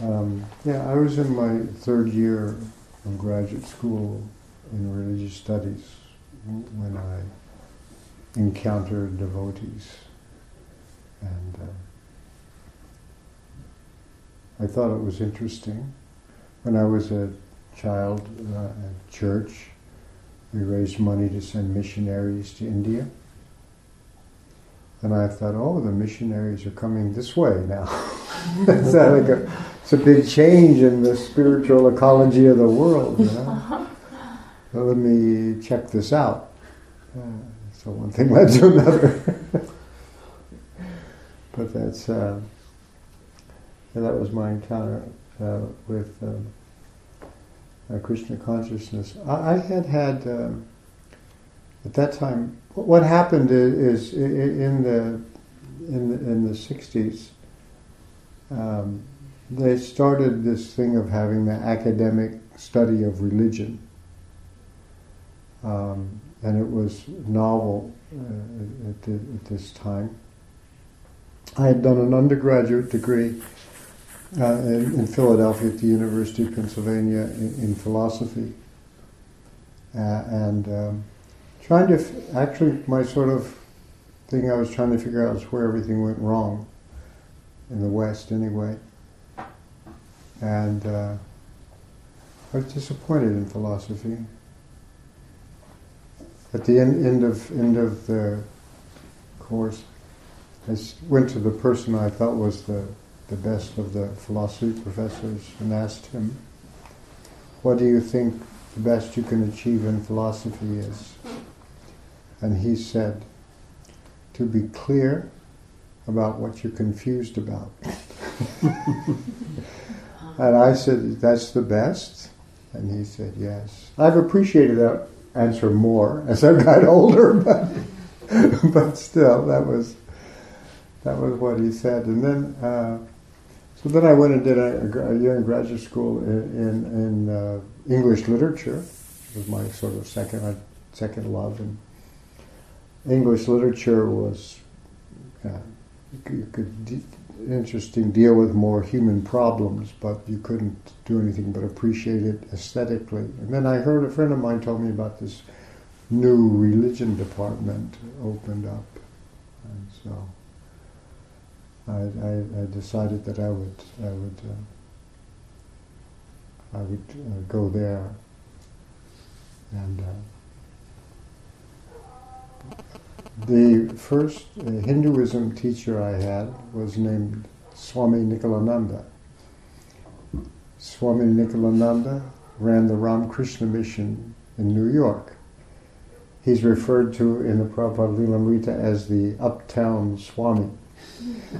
Um, yeah, I was in my third year of graduate school in religious studies when I encountered devotees. And uh, I thought it was interesting. When I was a child uh, at church, we raised money to send missionaries to India. And I thought, oh, the missionaries are coming this way now. it's, like a, it's a big change in the spiritual ecology of the world. You know? let me check this out. Uh, so one thing led to another. but that's uh, that was my encounter uh, with um, uh, Krishna consciousness. I, I had had um, at that time. What happened is, is in the in the, in the '60s. Um, they started this thing of having the academic study of religion. Um, and it was novel uh, at, the, at, this time. I had done an undergraduate degree uh, in, in, Philadelphia at the University of Pennsylvania in, in philosophy, uh, and um, trying to f- actually my sort of thing I was trying to figure out was where everything went wrong in the West, anyway, and uh, I was disappointed in philosophy at the end, end of end of the course, I went to the person I thought was the, the best of the philosophy professors and asked him, "What do you think the best you can achieve in philosophy is?" And he said, "To be clear about what you're confused about." and I said, "That's the best." And he said, "Yes." I've appreciated that answer more as I got older, but but still, that was that was what he said. And then, uh, so then I went and did a, a year in graduate school in in, in uh, English literature. It was my sort of second uh, second love, and English literature was uh, you could de- interesting deal with more human problems, but you couldn't do anything but appreciate it aesthetically. And then I heard a friend of mine told me about this new religion department opened up, and so I, I, I decided that I would I would uh, I would uh, go there and. Uh, the first uh, Hinduism teacher I had was named Swami Nikhilananda. Swami Nikhilananda ran the Ramakrishna mission in New York. He's referred to in the Prabhupada Lilamrita as the uptown Swami.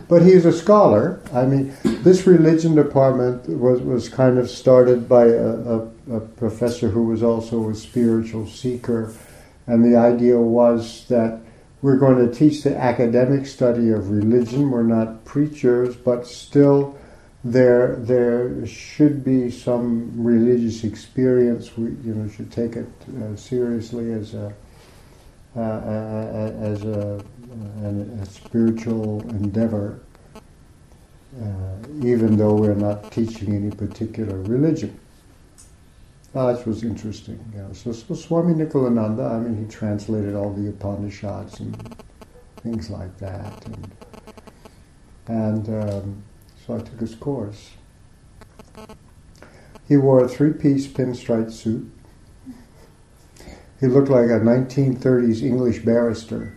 But he's a scholar. I mean, this religion department was, was kind of started by a, a, a professor who was also a spiritual seeker. And the idea was that we're going to teach the academic study of religion. We're not preachers, but still there there should be some religious experience. We you know should take it uh, seriously as a uh, as a, a, spiritual endeavor, uh, even though we're not teaching any particular religion. Oh, that was interesting. Yeah. So, so Swami Nikhilananda, I mean, he translated all the Upanishads and things like that. And, and um, so I took his course. He wore a three-piece pinstripe suit. He looked like a 1930s English barrister.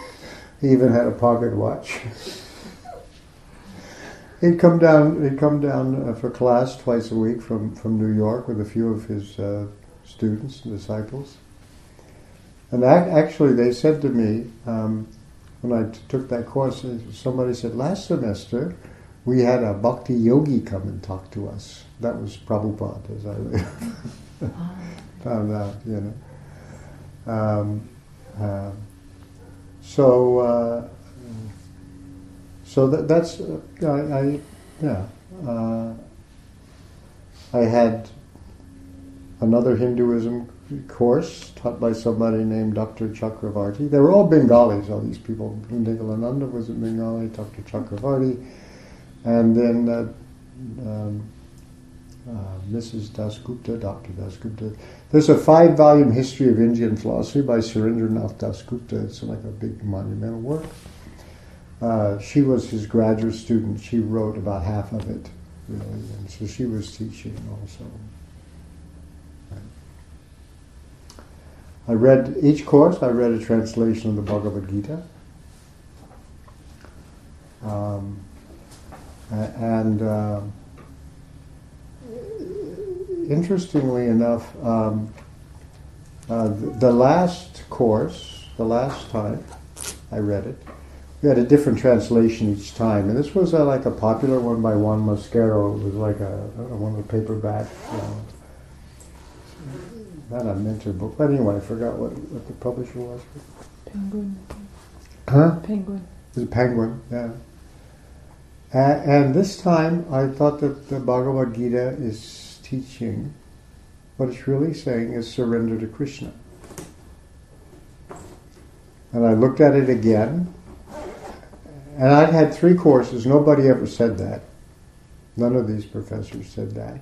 he even had a pocket watch. He'd come down. He'd come down uh, for class twice a week from, from New York with a few of his uh, students and disciples. And ac- actually, they said to me um, when I t- took that course, uh, somebody said last semester we had a bhakti yogi come and talk to us. That was Prabhupada, as I found out. You know. Um, uh, so. So that, that's uh, I, I, yeah. Uh, I had another Hinduism course taught by somebody named Dr. Chakravarti. They were all Bengalis, all these people. Nikhilananda was a Bengali, Dr. Chakravarti. And then uh, um, uh, Mrs. Dasgupta, Dr. Dasgupta. There's a five-volume history of Indian philosophy by Surendranath Dasgupta. It's like a big monumental work. Uh, she was his graduate student. She wrote about half of it, really, and so she was teaching also. I read each course. I read a translation of the Bhagavad Gita, um, and. Uh, interestingly enough, um, uh, the, the last course, the last time I read it, we had a different translation each time, and this was uh, like a popular one by Juan Mascaró. It was like a, one of the paperback, you know, not a mentor book, but anyway, I forgot what, what the publisher was. Penguin. Huh? Penguin. It was a penguin, yeah. And, and this time, I thought that the Bhagavad Gita is teaching, what it's really saying is surrender to Krishna. And I looked at it again, and I'd had three courses. Nobody ever said that. None of these professors said that.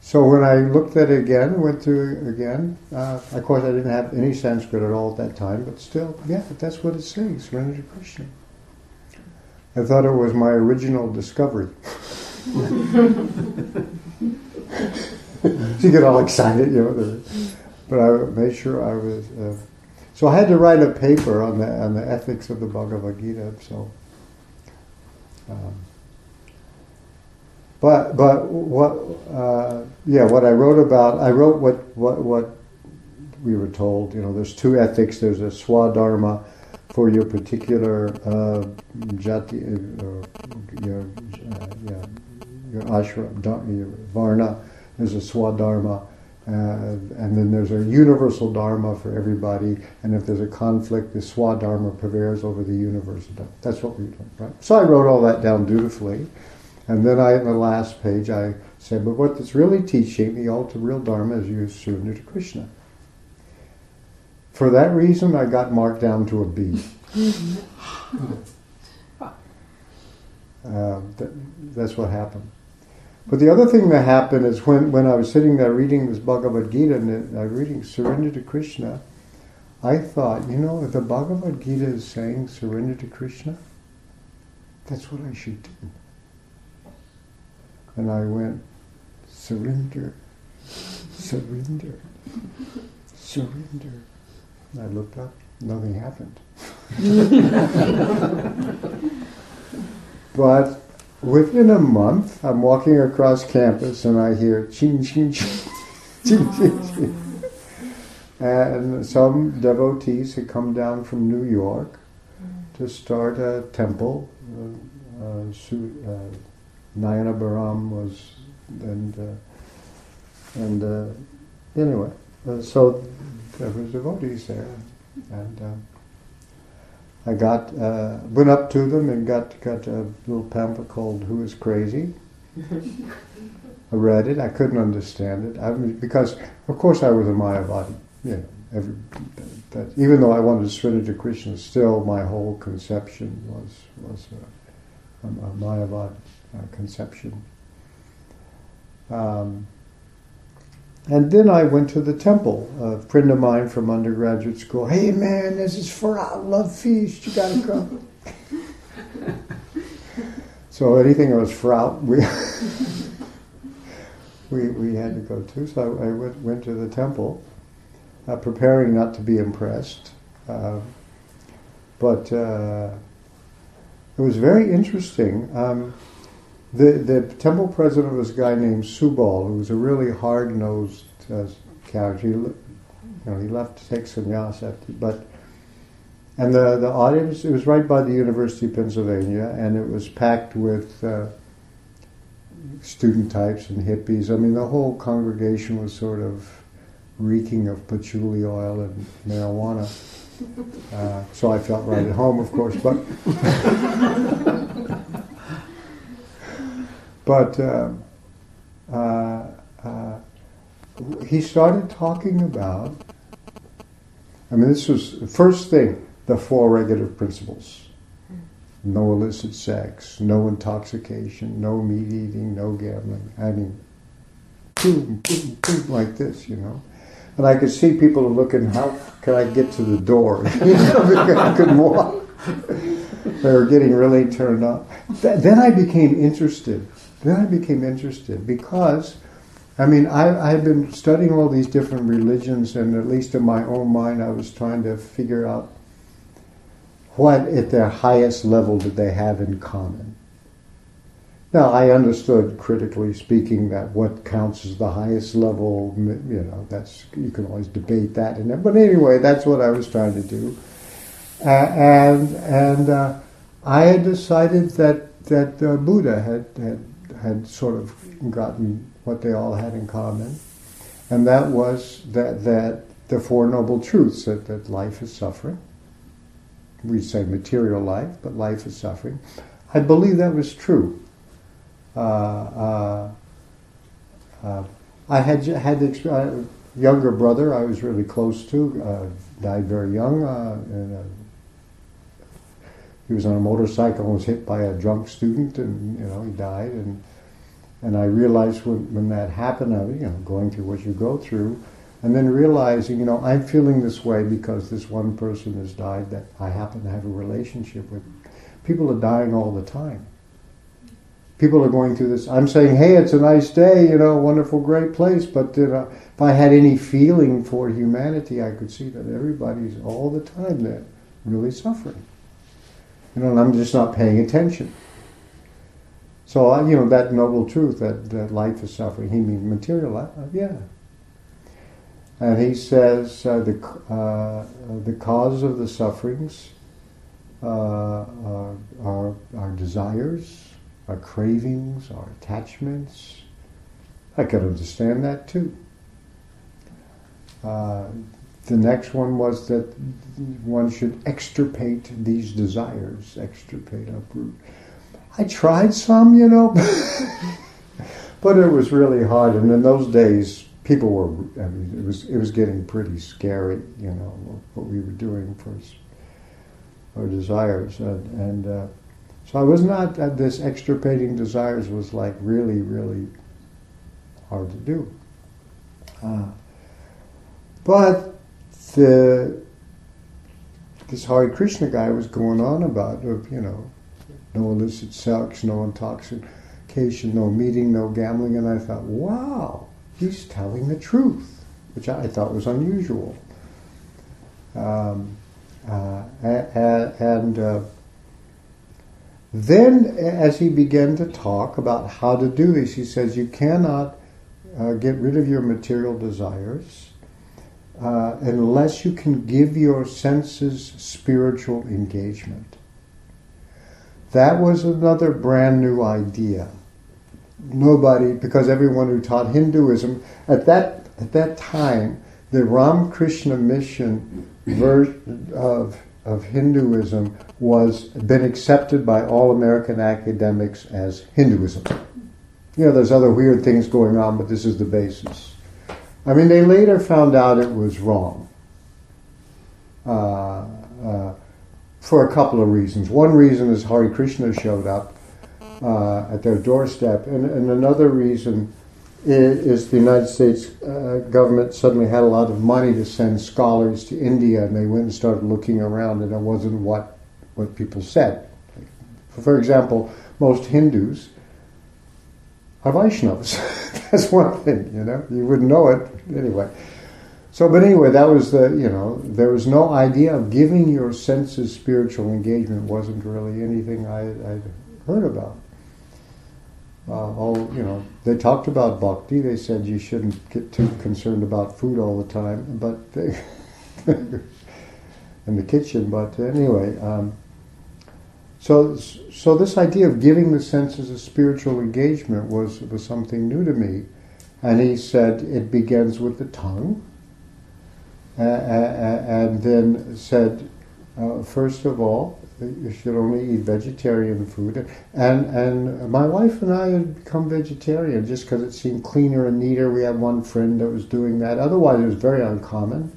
So when I looked at it again, went through it again, uh, of course I didn't have any Sanskrit at all at that time, but still, yeah, that's what it's saying, surrender to Krishna. I thought it was my original discovery. You get all excited, you know. But I made sure I was. Uh, so I had to write a paper on the on the ethics of the Bhagavad Gita. So, um, but but what uh, yeah what I wrote about I wrote what what what we were told. You know, there's two ethics. There's a swadharma for your particular uh, jati, uh, your, uh, yeah, your ashram, your varna, there's a swadharma, uh, and then there's a universal dharma for everybody. And if there's a conflict, the swadharma prevails over the universal dharma. That's what we do, right? So I wrote all that down dutifully, and then I, in the last page, I said, but what it's really teaching, the ultimate real dharma, is you surrender to Krishna. For that reason, I got marked down to a B. Uh, that, that's what happened. But the other thing that happened is when, when I was sitting there reading this Bhagavad Gita and I was reading Surrender to Krishna, I thought, you know, if the Bhagavad Gita is saying surrender to Krishna, that's what I should do. And I went, surrender, surrender, surrender. And I looked up, nothing happened. but Within a month, I'm walking across campus and I hear ching, ching, ching, ching, ching, ching. And some devotees had come down from New York to start a temple. Uh, uh, uh, Nayanabhirama was, and uh, and uh, anyway, uh, so there was devotees there, and. I got uh, went up to them and got got a little pamphlet called "Who Is Crazy." I read it. I couldn't understand it I mean, because, of course, I was a Mayavadi. You know, every, that, even though I wanted to surrender to Krishna, still my whole conception was was a, a Mayavadi uh, conception. Um, and then I went to the temple. A friend of mine from undergraduate school, hey man, this is for our love feast, you gotta come. so anything that was Fraut, we, we, we had to go to. So I, I went, went to the temple, uh, preparing not to be impressed. Uh, but uh, it was very interesting. Um, the, the temple president was a guy named Subal, who was a really hard-nosed uh, character. He, you know, he left to take sannyas after, but and the the audience it was right by the University of Pennsylvania, and it was packed with uh, student types and hippies. I mean, the whole congregation was sort of reeking of patchouli oil and marijuana. Uh, so I felt right at home, of course, but. But uh, uh, uh, he started talking about, I mean, this was the first thing, the four regulative principles. no illicit sex, no intoxication, no meat eating, no gambling. I mean, boom, boom, boom, like this, you know. And I could see people looking, how can I get to the door? I couldn't walk. they were getting really turned on. then I became interested. Then I became interested because, I mean, I, I've been studying all these different religions, and at least in my own mind, I was trying to figure out what at their highest level did they have in common. Now, I understood, critically speaking, that what counts as the highest level, you know, that's you can always debate that. And but anyway, that's what I was trying to do, uh, and and uh, I had decided that that uh, Buddha had, had had sort of gotten what they all had in common, and that was that that the four noble truths that, that life is suffering. We say material life, but life is suffering. I believe that was true. Uh, uh, uh, I had had the younger brother I was really close to died very young. A, he was on a motorcycle and was hit by a drunk student, and you know he died. And and I realized when, when that happened, I you know, going through what you go through, and then realizing, you know, I'm feeling this way because this one person has died that I happen to have a relationship with. People are dying all the time people are going through this. I'm saying, hey, it's a nice day, you know, wonderful, great place. But you know, if I had any feeling for humanity, I could see that everybody's all the time there really suffering. You know, and I'm just not paying attention. So, you know, that noble truth that, that life is suffering, he means material life, uh, yeah. And he says uh, the, uh, the cause of the sufferings uh, are, are, are desires, our cravings, our attachments. I could understand that too. Uh, the next one was that one should extirpate these desires, extirpate, uproot. I tried some, you know, but it was really hard. And in those days, people were, I mean, it was, it was getting pretty scary, you know, what we were doing for our desires. And, and uh, so I was not, uh, this extirpating desires was like really, really hard to do. Uh, but the, this Hare Krishna guy was going on about, you know, no illicit sex, no intoxication, no meeting, no gambling, and I thought, wow, he's telling the truth, which I thought was unusual. Um, uh, and uh, then, as he began to talk about how to do this, he says, You cannot uh, get rid of your material desires uh, unless you can give your senses spiritual engagement. That was another brand new idea. Nobody, because everyone who taught Hinduism at that at that time, the Ramakrishna mission version of of Hinduism was been accepted by all American academics as Hinduism. You know, there's other weird things going on, but this is the basis. I mean, they later found out it was wrong uh, uh, for a couple of reasons. One reason is Hare Krishna showed up uh, at their doorstep, and, and another reason is the United States uh, government suddenly had a lot of money to send scholars to India, and they went and started looking around, and it wasn't what what people said. For example, most Hindus are Vaishnavas. That's one thing, you know. You wouldn't know it anyway. So, but anyway, that was the you know there was no idea of giving your senses spiritual engagement wasn't really anything I, I'd heard about. Uh, all you know they talked about bhakti. They said you shouldn't get too concerned about food all the time but they in the kitchen but anyway um, so so this idea of giving the senses a spiritual engagement was was something new to me. And he said it begins with the tongue and then said uh, first of all you should only eat vegetarian food. And and my wife and I had become vegetarian just because it seemed cleaner and neater. We had one friend that was doing that. Otherwise, it was very uncommon.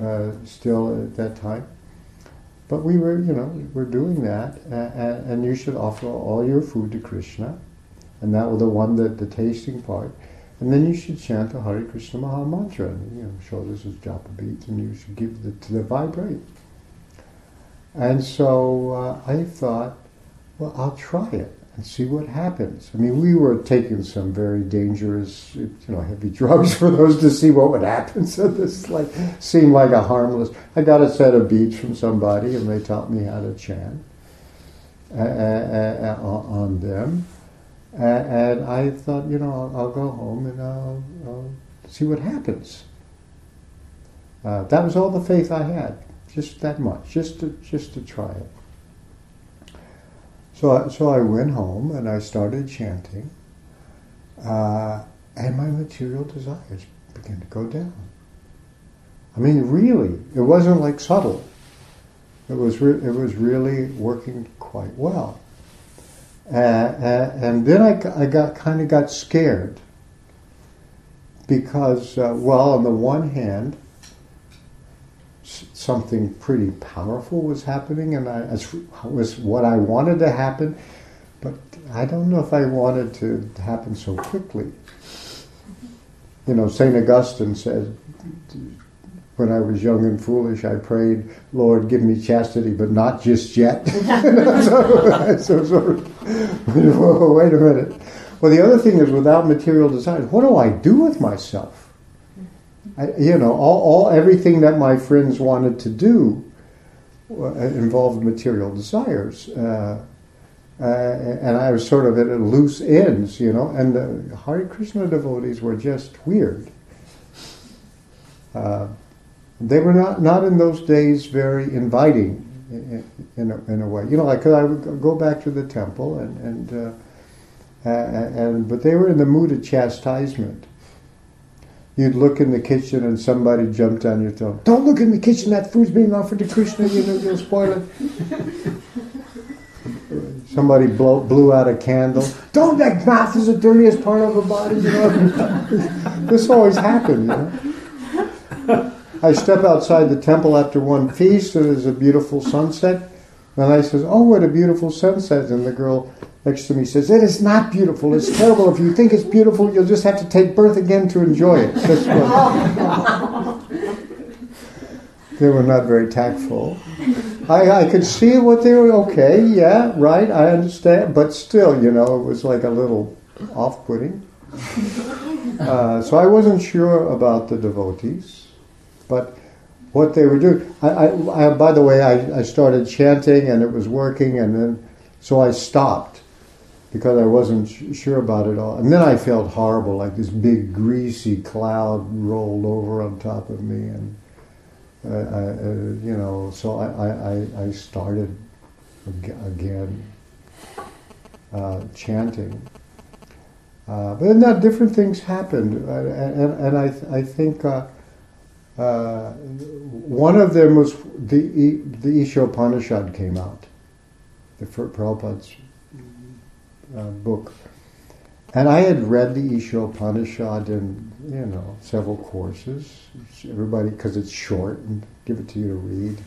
Uh, still at that time. but we were, you know, we're doing that, and, and you should offer all your food to Krishna, and that was the one that the tasting part, and then you should chant the Hare Krishna Maha Mantra, you know, show this is japa beads, and you should give it to the vibrate. And so uh, I thought, well, I'll try it and see what happens. I mean, we were taking some very dangerous, you know, heavy drugs for those to see what would happen. So this like seemed like a harmless. I got a set of beads from somebody, and they taught me how to chant uh, uh, uh, on them. And I thought, you know, I'll, I'll go home and I'll, I'll, see what happens. Uh, that was all the faith I had, just that much, just to just to try it. So, I, so I went home and I started chanting, uh, and my material desires began to go down. I mean, really, it wasn't like subtle. It was re- it was really working quite well. Uh, uh, and then I, I got kind of got scared because, uh, well, on the one hand, something pretty powerful was happening, and I, was what I wanted to happen, but I don't know if I wanted to happen so quickly. You know, St. Augustine said, when I was young and foolish, I prayed, Lord, give me chastity, but not just yet. so, so sort of, wait a minute. Well, the other thing is, without material desires, what do I do with myself? I, you know, all, all everything that my friends wanted to do uh, involved material desires. Uh, uh, and I was sort of at loose ends, you know, and the Hare Krishna devotees were just weird. Uh, they were not, not in those days very inviting in, a, in a way. You know, like I would go back to the temple, and, and, uh, and but they were in the mood of chastisement you'd look in the kitchen and somebody jumped on your toe. Don't look in the kitchen, that food's being offered to Krishna, you know, you'll spoil it. somebody blow, blew out a candle. Don't, that mouth is the dirtiest part of the body, you know. this always happened, you know. I step outside the temple after one feast, and there's a beautiful sunset. And I says, "Oh, what a beautiful sunset!" And the girl next to me says, It is not beautiful. It's terrible. If you think it's beautiful, you'll just have to take birth again to enjoy it. they were not very tactful. I, I could see what they were, okay, yeah, right, I understand. But still, you know, it was like a little off putting. Uh, so I wasn't sure about the devotees. But what they were doing, I, I, I by the way, I, I started chanting and it was working, and then so I stopped because I wasn't sure about it all. And then I felt horrible, like this big greasy cloud rolled over on top of me, and uh, I, uh, you know, so I, I, I started again uh, chanting. Uh, but then that different things happened, uh, and, and I, I think uh, one of them was the the Isha Upanishad came out, the Prabhupada's uh, book. And I had read the Isha Upanishad in, you know, several courses. Everybody, because it's short and give it to you to read.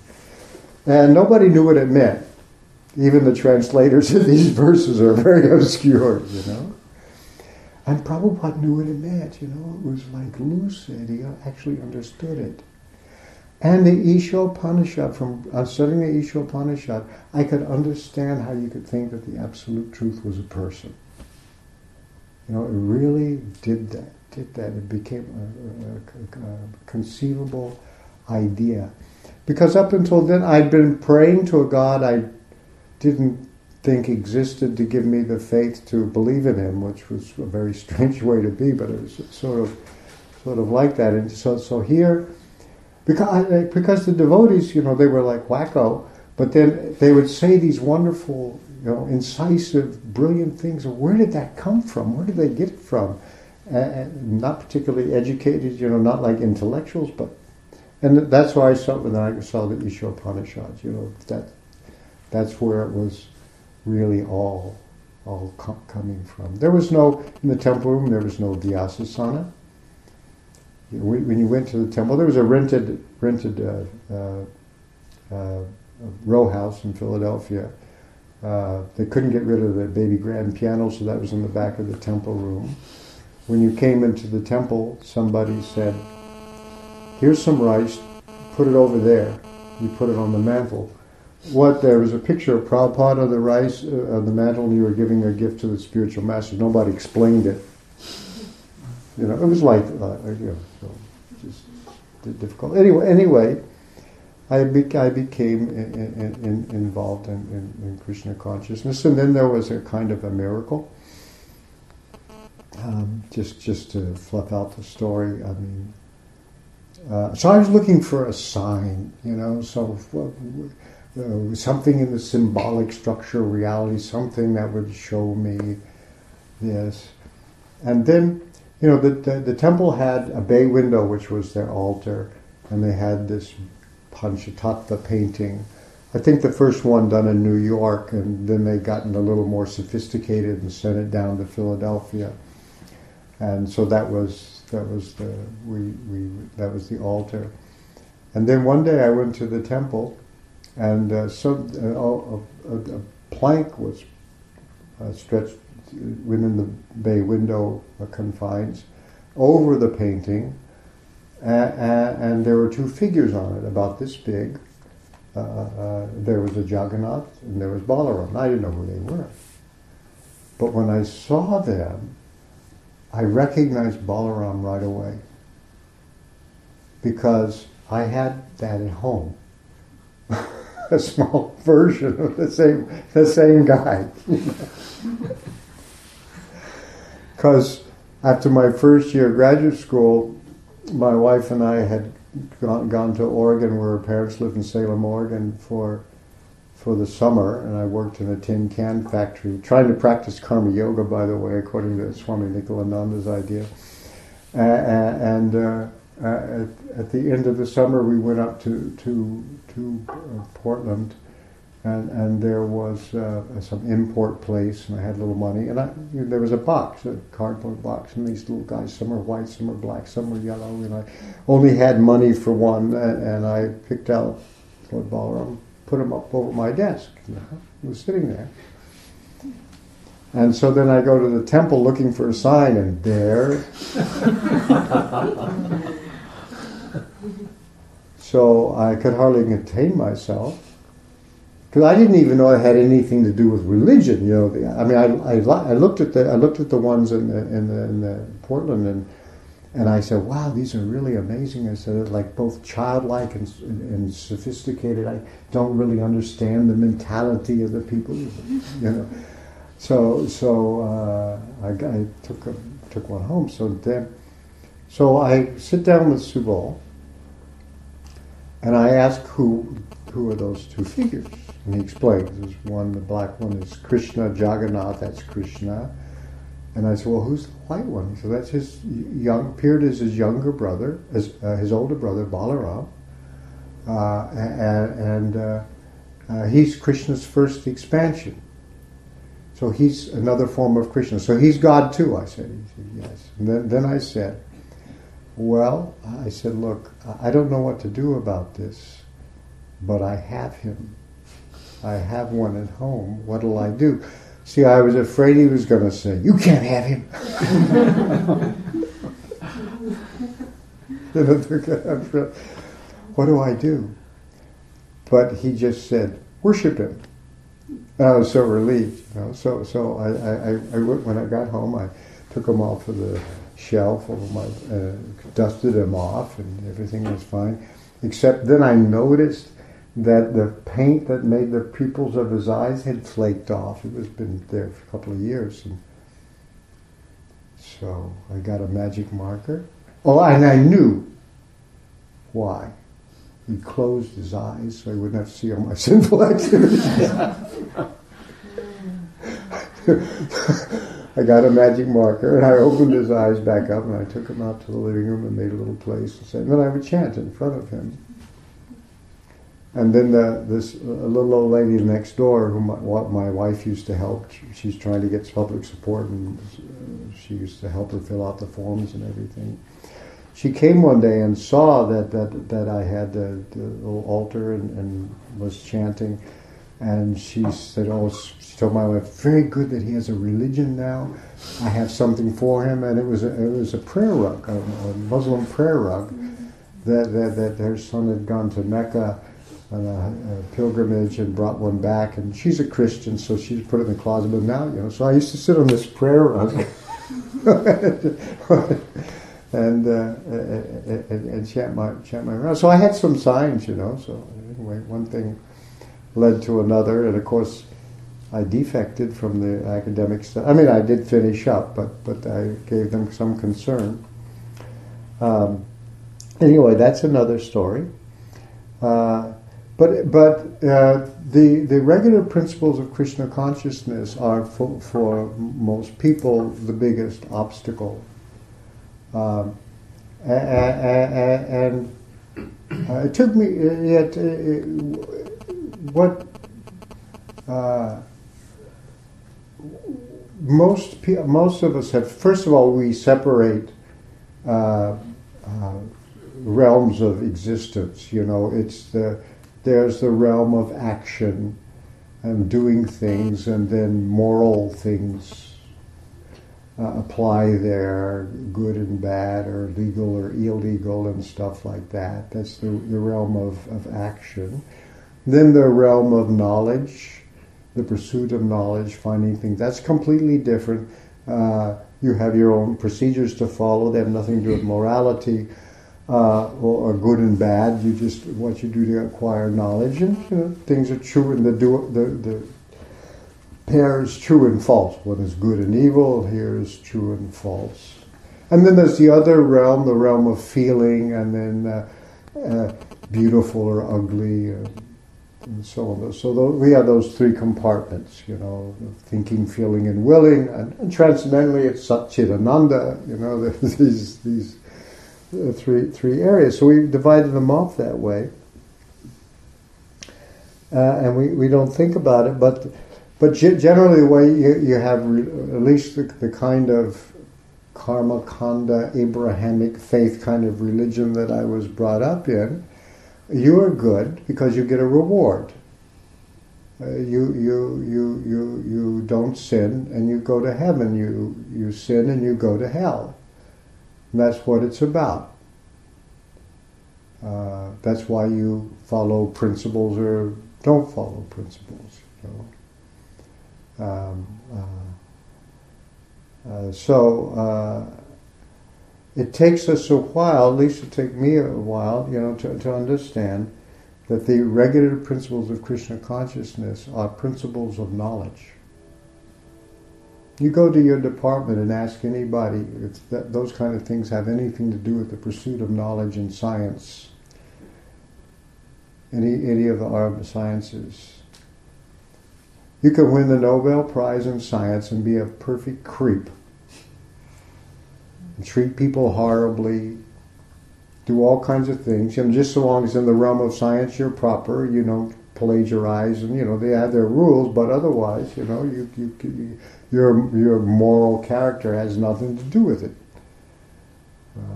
And nobody knew what it meant. Even the translators of these verses are very obscure, you know. And Prabhupada knew what it meant, you know. It was like lucid. He actually understood it. And the Isha Upanishad, from uh, studying the Isha Upanishad, I could understand how you could think that the absolute truth was a person. You know, it really did that. Did that? It became a, a, a conceivable idea. Because up until then, I'd been praying to a God I didn't think existed to give me the faith to believe in Him, which was a very strange way to be, but it was sort of, sort of like that. And so, so here because, because the devotees, you know, they were like wacko, but then they would say these wonderful, you know, incisive, brilliant things. Where did that come from? Where did they get it from? Uh, not particularly educated, you know, not like intellectuals, but and that's why I saw when I saw the Isha Upanishads, you know, that that's where it was really all all com- coming from. There was no in the temple room. There was no Vyasasana when you went to the temple, there was a rented rented uh, uh, uh, row house in Philadelphia. Uh, they couldn't get rid of the baby grand piano, so that was in the back of the temple room. When you came into the temple, somebody said, Here's some rice, put it over there. You put it on the mantle. What, there was a picture of Prabhupada on the rice, uh, on the mantle, and you were giving a gift to the spiritual master. Nobody explained it. You know, it was like, uh, you know, so just difficult. Anyway, anyway, I, be, I became in, in, in, involved in, Krishna consciousness, and then there was a kind of a miracle. Um, just just to fluff out the story, I mean, uh, so I was looking for a sign, you know, so uh, something in the symbolic structure of reality, something that would show me this, and then you know the, the, the temple had a bay window, which was their altar, and they had this Panchatattva painting. I think the first one done in New York, and then they gotten a little more sophisticated and sent it down to Philadelphia. And so that was that was the we, we that was the altar. And then one day I went to the temple, and uh, some uh, a, a, a, plank was uh, stretched within the bay window confines over the painting and there were two figures on it, about this big. Uh, uh, there was a Jagannath and there was Balaram. I didn't know who they were. But when I saw them, I recognized Balaram right away because I had that at home. A small version of the same the same guy. Because after my first year of graduate school, my wife and I had gone, gone to Oregon, where her parents lived in Salem, Oregon, for for the summer, and I worked in a tin can factory, trying to practice karma yoga, by the way, according to Swami Nikhilananda's idea. Uh, and uh, at, at, the end of the summer, we went up to to to uh, Portland and, and there was uh, some import place, and I had a little money, and I, you know, there was a box, a cardboard box, and these little guys, some are white, some are black, some are yellow, and I only had money for one, and, and I picked out Lord Balaram, put him up over my desk. He was sitting there. And so then I go to the temple looking for a sign, and there. so I could hardly contain myself because I didn't even know it had anything to do with religion. You know, I mean, I, I, I, looked at the I looked at the ones in the, in the, in the Portland and and I said, "Wow, these are really amazing." I said, "Like both childlike and, and sophisticated. I don't really understand the mentality of the people, you know." So so uh, I, I, took a, took one home. So then, so I sit down with Subal, and I ask who who are those two figures. And he explains, there's one, the black one is Krishna, Jagannath, that's Krishna. And I said, well, who's the white one? So that's his young, appeared as his younger brother, as uh, his older brother, Balaram. Uh, and, and uh, uh, he's Krishna's first expansion. So he's another form of Krishna. So he's God too, I said. He said, yes. And then, then I said, well, I said, look, I don't know what to do about this, but I have him. I have one at home. What'll I do? See, I was afraid he was going to say, You can't have him. what do I do? But he just said, Worship him. And I was so relieved. You know? So, so I, I, I, when I got home, I took him off of the shelf over my, uh, dusted them off, and everything was fine. Except then I noticed that the paint that made the pupils of his eyes had flaked off. It was been there for a couple of years. And so I got a magic marker. Oh, and I knew why. He closed his eyes so he wouldn't have to see all my sinful activities. I got a magic marker and I opened his eyes back up and I took him out to the living room and made a little place and said, and then I would chant in front of him. And then the, this little old lady next door, who my, my wife used to help, she's trying to get public support, and uh, she used to help her fill out the forms and everything. she came one day and saw that that, that I had the, the little altar and, and was chanting, and she said, "Oh." Told my wife, "Very good that he has a religion now. I have something for him." And it was a, it was a prayer rug, a, a Muslim prayer rug, that, that that her son had gone to Mecca on a, a, pilgrimage and brought one back. And she's a Christian, so she put it in the closet. But now, you know, so I used to sit on this prayer rug and, uh, and, and chant my chant my. So I had some signs, you know. So anyway, one thing led to another, and of course. I defected from the academic stuff. I mean, I did finish up, but but I gave them some concern. Um, anyway, that's another story. Uh, but but uh, the the regular principles of Krishna consciousness are for, for most people the biggest obstacle. Um, and, uh, it took me yet what uh, most most of us have. First of all, we separate uh, uh, realms of existence. You know, it's the there's the realm of action and doing things, and then moral things uh, apply there, good and bad, or legal or illegal, and stuff like that. That's the, the realm of, of action. Then the realm of knowledge, the pursuit of knowledge, finding things. That's completely different. Uh, you have your own procedures to follow, they have nothing to do with morality uh, or, or, good and bad. You just what you do to acquire knowledge, and you know, things are true, and the do the the pair is true and false. What is good and evil here is true and false. And then there's the other realm, the realm of feeling, and then uh, uh, beautiful or ugly, uh, and so on. So we have those three compartments, you know, thinking, feeling, and willing. And, and transcendently, it's Satchitananda, you know, these these uh, three three areas. So we divided them off that way, uh, and we, we don't think about it. But but generally, the way you, you have re- at least the, the kind of karma kanda Abrahamic faith kind of religion that I was brought up in, you are good because you get a reward. Uh, you you you you you don't sin and you go to heaven. You you sin and you go to hell. And that's what it's about. Uh, that's why you follow principles or don't follow principles. You know? um, uh, uh, so uh, it takes us a while, at least it took me a while, you know, to, to understand that the regular principles of Krishna consciousness are principles of knowledge. You go to your department and ask anybody if that, those kind of things have anything to do with the pursuit of knowledge and science, any, any of the armed sciences. You could win the Nobel Prize in Science and be a perfect creep. And treat people horribly, do all kinds of things. And just so long as in the realm of science you're proper, you don't plagiarize, and you know they have their rules, but otherwise, you know, you, you, you your your moral character has nothing to do with it. Uh,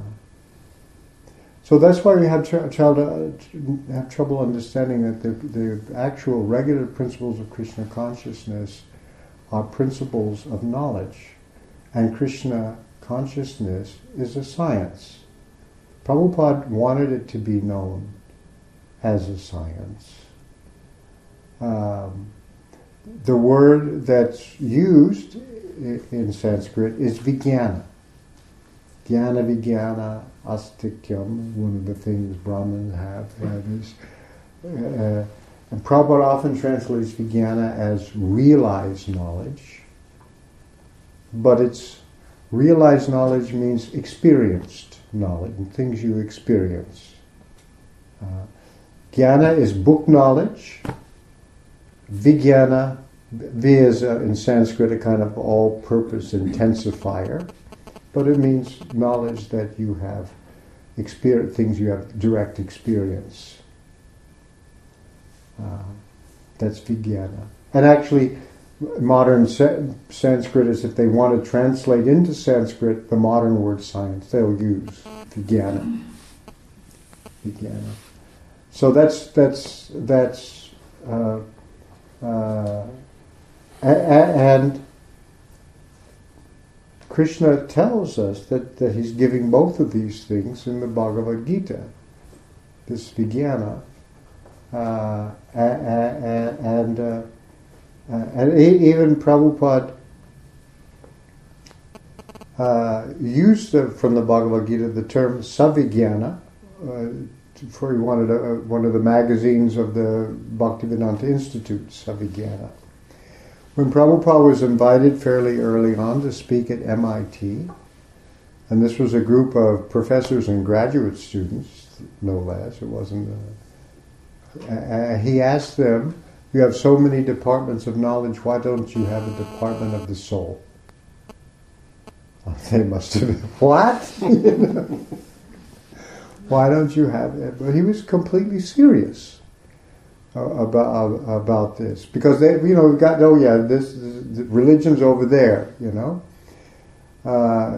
so that's why we have, tr- child, uh, have trouble understanding that the, the actual regular principles of Krishna consciousness are principles of knowledge, and Krishna consciousness is a science. Prabhupada wanted it to be known as a science. Um, the word that's used in Sanskrit is vijnana. Jnana vijnana astikyam, one of the things Brahmins have. is, uh, and Prabhupada often translates vijnana as realized knowledge, but it's realized knowledge means experienced knowledge, and things you experience. Uh, is book knowledge, Vijnana, V is in Sanskrit a kind of all purpose intensifier, but it means knowledge that you have experience, things you have direct experience. Uh, that's Vijnana. And actually, modern sa- Sanskrit is if they want to translate into Sanskrit the modern word science, they'll use Vijnana. Vijnana. So that's that's that's uh, uh, and Krishna tells us that, that he's giving both of these things in the Bhagavad Gita, this vijnana, uh, and, uh, and even Prabhupada uh, used the, from the Bhagavad Gita the term savijnana, uh, for he wanted a, one of the magazines of the Bhaktivedanta Institute, Savijnana. When Prabhupada was invited fairly early on to speak at MIT, and this was a group of professors and graduate students, no less, it wasn't. A, uh, he asked them, You have so many departments of knowledge, why don't you have a department of the soul? They must have, been, what? why don't you have it? But he was completely serious about about this because they you know got oh yeah this, this religion's over there you know uh,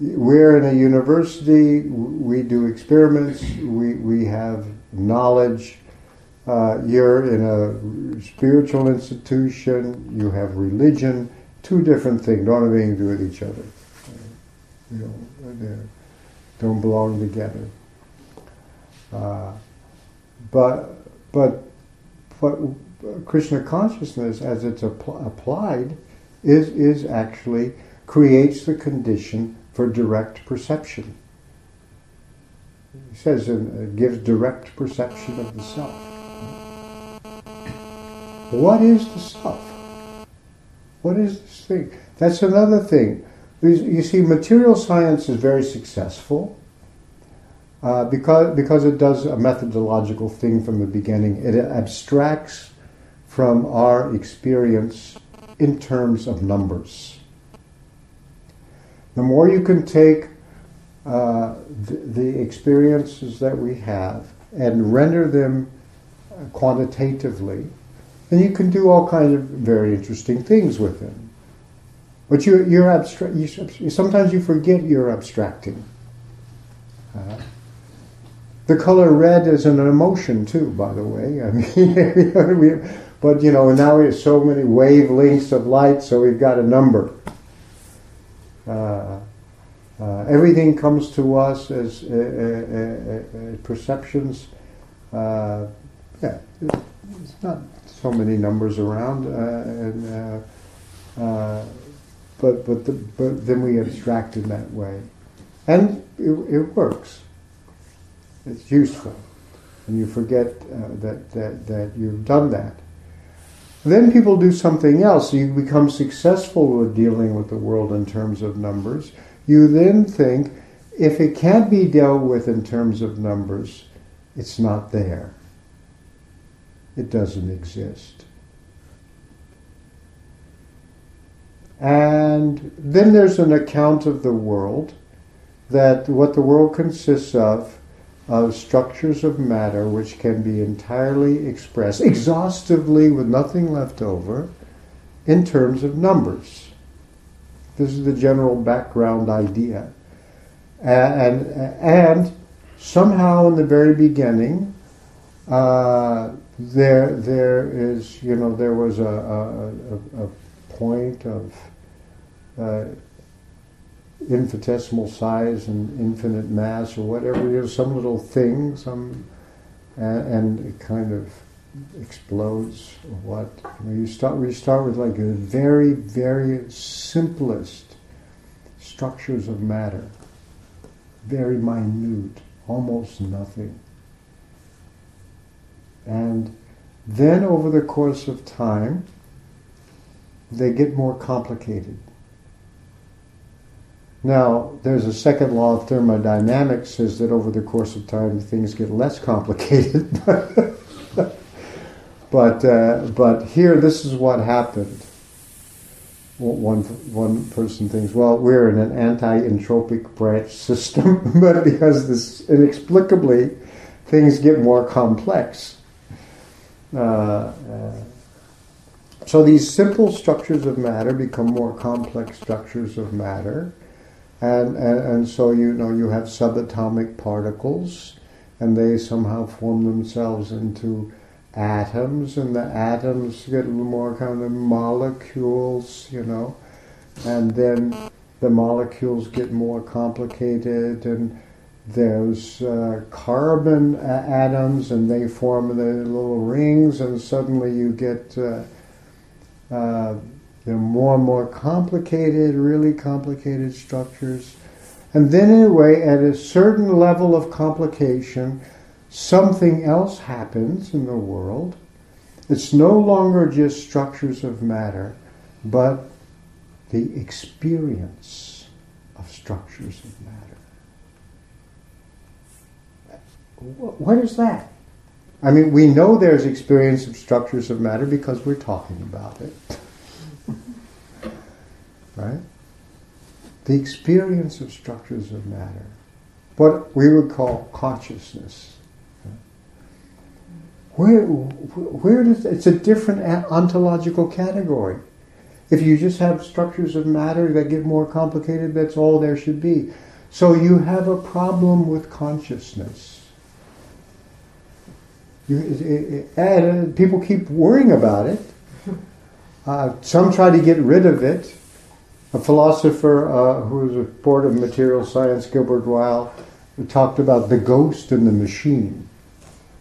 we're in a university we do experiments we we have knowledge uh, you're in a spiritual institution you have religion two different things don't have anything to do with each other you know, don't belong together uh, but but but Krishna consciousness, as it's applied, is, is actually creates the condition for direct perception. He says uh, gives direct perception of the self. What is the self? What is this thing? That's another thing. You see, material science is very successful uh, because, because it does a methodological thing from the beginning. It abstracts from our experience in terms of numbers. The more you can take uh, the, the, experiences that we have and render them quantitatively, then you can do all kinds of very interesting things with them. But you, you're abstra- you, sometimes you forget you're abstracting. Uh, the color red is an emotion too, by the way. I mean, but you know, now we have so many wavelengths of light, so we've got a number. Uh, uh, everything comes to us as uh, uh, uh perceptions. yeah, it's not so many numbers around, uh, and, uh, uh, but but, the, but then we abstract in that way, and it, it works. It's useful. And you forget uh, that, that, that you've done that. Then people do something else. You become successful with dealing with the world in terms of numbers. You then think, if it can't be dealt with in terms of numbers, it's not there. It doesn't exist. And then there's an account of the world that what the world consists of of structures of matter which can be entirely expressed exhaustively with nothing left over in terms of numbers. This is the general background idea. And, and somehow in the very beginning, uh, there, there is, you know, there was a, a, a point of uh, infinitesimal size and infinite mass or whatever it is, some little thing, some, and, and it kind of explodes. What you, know, you start, we start with like a very, very simplest structures of matter, very minute, almost nothing, and then over the course of time, they get more complicated now, there's a second law of thermodynamics says that over the course of time things get less complicated. but uh, but here, this is what happened. One one person thinks, well, we're in an anti-entropic branch system, but because this inexplicably things get more complex. Uh, uh, so these simple structures of matter become more complex structures of matter. And, and, and so you know you have subatomic particles and they somehow form themselves into atoms and the atoms get more kind of molecules, you know, and then the molecules get more complicated and there's uh, carbon atoms and they form the little rings and suddenly you get uh, uh, they're more and more complicated, really complicated structures. And then, anyway, at a certain level of complication, something else happens in the world. It's no longer just structures of matter, but the experience of structures of matter. What is that? I mean, we know there's experience of structures of matter because we're talking about it. right? The experience of structures of matter, what we would call consciousness. Where, where does it's a different ontological category. If you just have structures of matter that get more complicated, that's all there should be. So you have a problem with consciousness. You, it, it, and people keep worrying about it. Uh, some try to get rid of it. A philosopher uh, who was a board of material science, Gilbert Ryle, talked about the ghost and the machine,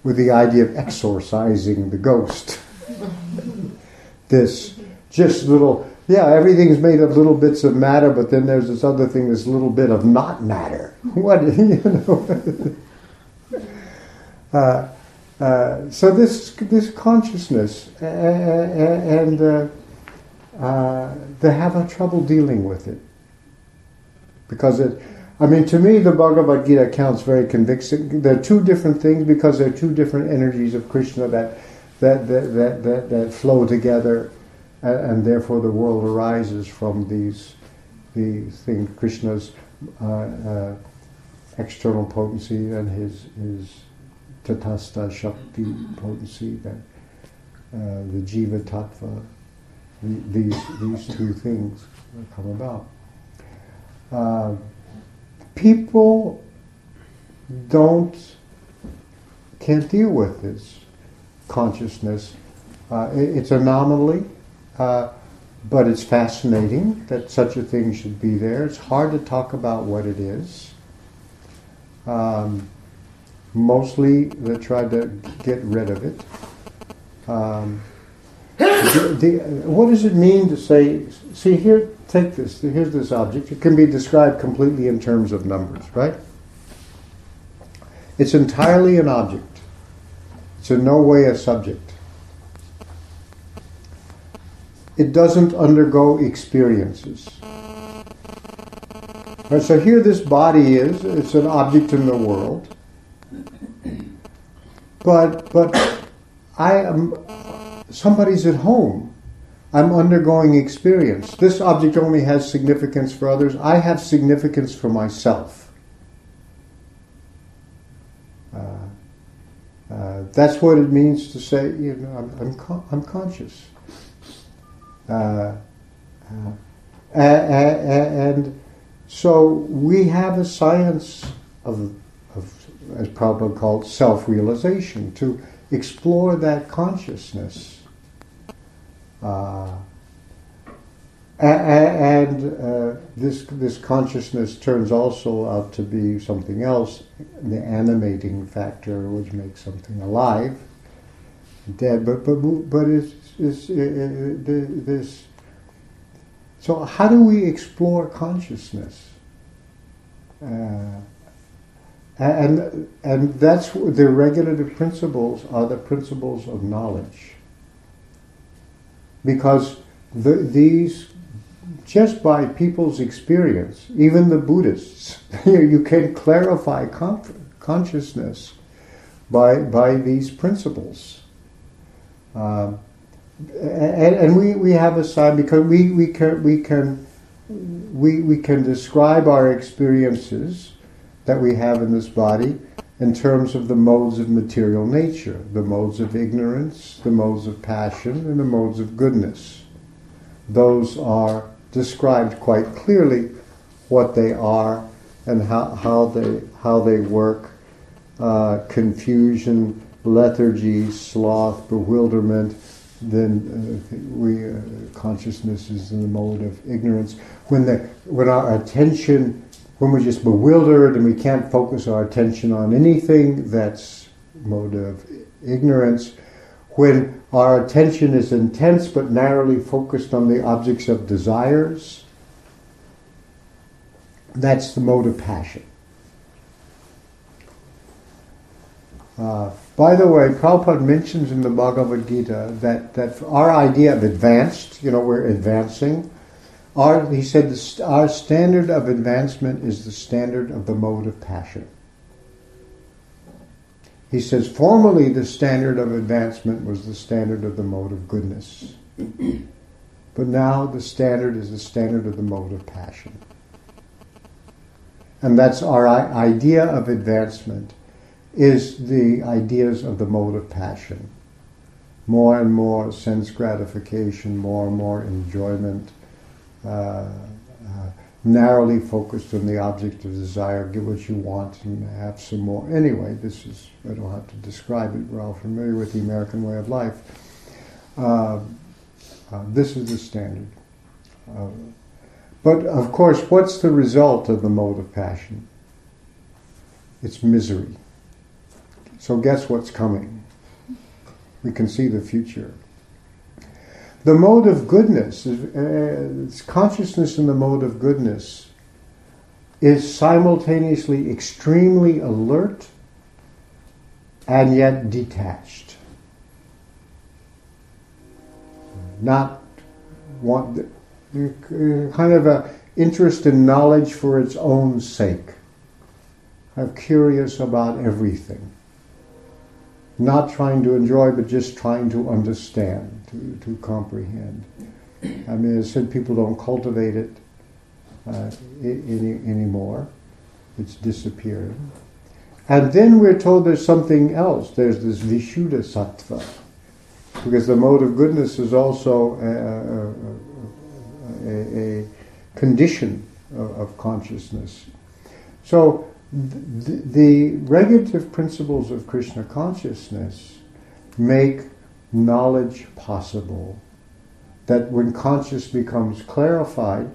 with the idea of exorcising the ghost. this just little, yeah, everything's made of little bits of matter, but then there's this other thing, this little bit of not matter. What you know? uh, uh, so this this consciousness, uh, and uh, uh, they have a trouble dealing with it because it. I mean, to me, the Bhagavad Gita counts very convincing. They're two different things because they're two different energies of Krishna that that that that, that, that flow together, and, and, therefore the world arises from these these things. Krishna's uh, external potency and his his tatastha shakti potency, that uh, the jiva tattva, the, these, these two things come about. Uh, people don't, can't deal with this consciousness. Uh, it, it's anomaly, uh, but it's fascinating that such a thing should be there. It's hard to talk about what it is. Um, mostly they tried to get rid of it. Um, the, the, what does it mean to say, see here, take this, here's this object. It can be described completely in terms of numbers, right? It's entirely an object. It's in no way a subject. It doesn't undergo experiences. Right, so here this body is, it's an object in the world. But but I am somebody's at home. I'm undergoing experience. This object only has significance for others. I have significance for myself. Uh, uh, that's what it means to say, you know, I'm, I'm, con- I'm conscious. Uh, uh and so we have a science of as Prabhupada called self realization, to explore that consciousness. Uh, and uh, this this consciousness turns also out to be something else, the animating factor, which makes something alive, dead. But but but it's, it's uh, uh this. So how do we explore consciousness? Uh, and, and that's the regulative principles are the principles of knowledge. Because the, these, just by people's experience, even the Buddhists, you can clarify consciousness by, by these principles. Um, and, and we, we have a side because we, we can we can we, we can describe our experiences that we have in this body in terms of the modes of material nature, the modes of ignorance, the modes of passion, and the modes of goodness. Those are described quite clearly. what they are and how, how they how they work, uh, confusion, lethargy, sloth, bewilderment, then uh, we uh, consciousness is in the mode of ignorance. When the when our attention, when we're just bewildered and we can't focus our attention on anything, that's mode of ignorance. When our attention is intense but narrowly focused on the objects of desires, that's the mode of passion. Uh, by the way, Prabhupada mentions in the Bhagavad Gita that, that our idea of advanced, you know, we're advancing, our, he said our standard of advancement is the standard of the mode of passion. He says formerly the standard of advancement was the standard of the mode of goodness. but now the standard is the standard of the mode of passion. And that's our idea of advancement is the ideas of the mode of passion. More and more sense gratification, more and more enjoyment, narrowly focused on the object of desire, get what you want and have some more. Anyway, this is, I don't have to describe it, we're all familiar with the American way of life. Uh, uh this is the standard. Uh, but of course, what's the result of the mode of passion? It's misery. So guess what's coming? We can see the future. The mode of goodness, uh, consciousness in the mode of goodness, is simultaneously extremely alert and yet detached. Not want kind of a interest in knowledge for its own sake. I'm curious about everything not trying to enjoy, but just trying to understand, to, to comprehend. I mean, as I said, people don't cultivate it uh, any, anymore. It's disappearing. And then we're told there's something else. There's this Vishuddha Sattva. Because the mode of goodness is also a, a, a, condition of, of consciousness. So the, the regulative principles of Krishna consciousness make knowledge possible. That when conscious becomes clarified,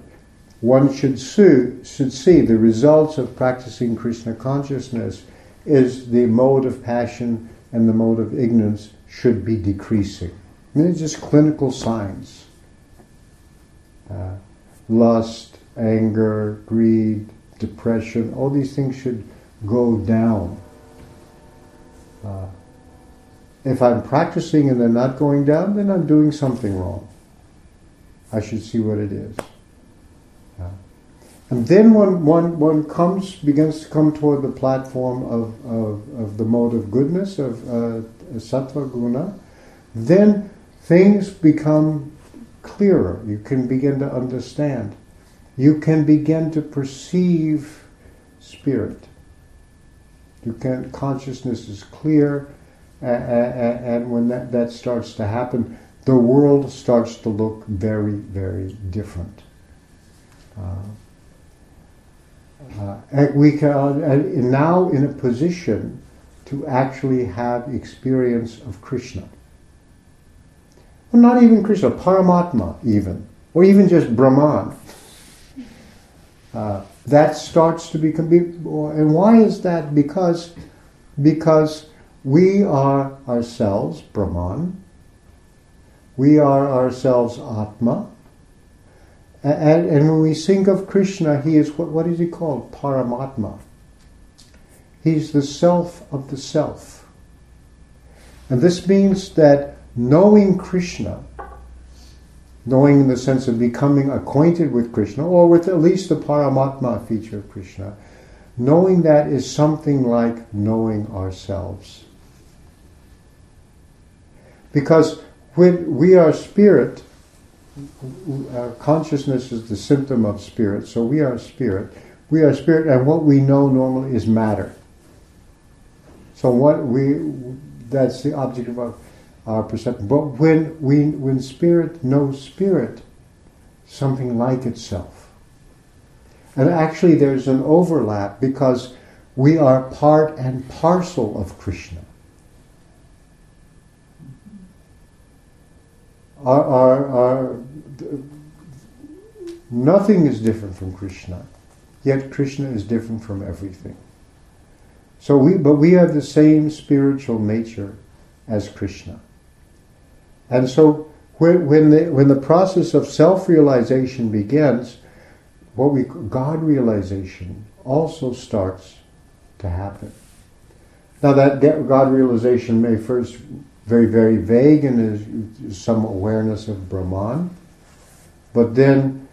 one should see, should see the results of practicing Krishna consciousness is the mode of passion and the mode of ignorance should be decreasing. I mean, it's just clinical signs. Uh, lust, anger, greed, depression, all these things should go down. Uh, if I'm practicing and they're not going down, then I'm doing something wrong. I should see what it is. Uh, and then when one, one comes, begins to come toward the platform of, of, of the mode of goodness, of uh, sattva guna, then things become clearer. You can begin to understand you can begin to perceive spirit. You can consciousness is clear, and when that, that starts to happen, the world starts to look very, very different. Uh, uh, we can uh, now in a position to actually have experience of Krishna. Well, not even Krishna, Paramatma, even, or even just Brahman. Uh, that starts to become, and why is that? Because, because we are ourselves Brahman, we are ourselves Atma, and, and when we think of Krishna, he is what, what is he called? Paramatma. He's the self of the self. And this means that knowing Krishna knowing in the sense of becoming acquainted with Krishna, or with at least the Paramatma feature of Krishna, knowing that is something like knowing ourselves. Because when we are spirit, our consciousness is the symptom of spirit, so we are spirit. We are spirit, and what we know normally is matter. So what we that's the object of our our perception. But when we, when spirit knows spirit, something like itself. And actually, there's an overlap because we are part and parcel of Krishna. Our, our, our, nothing is different from Krishna, yet Krishna is different from everything. So we, but we have the same spiritual nature as Krishna. And so when, when, the, when the process of self-realization begins, what we God realization also starts to happen. Now that God realization may first very very vague and some awareness of Brahman, but then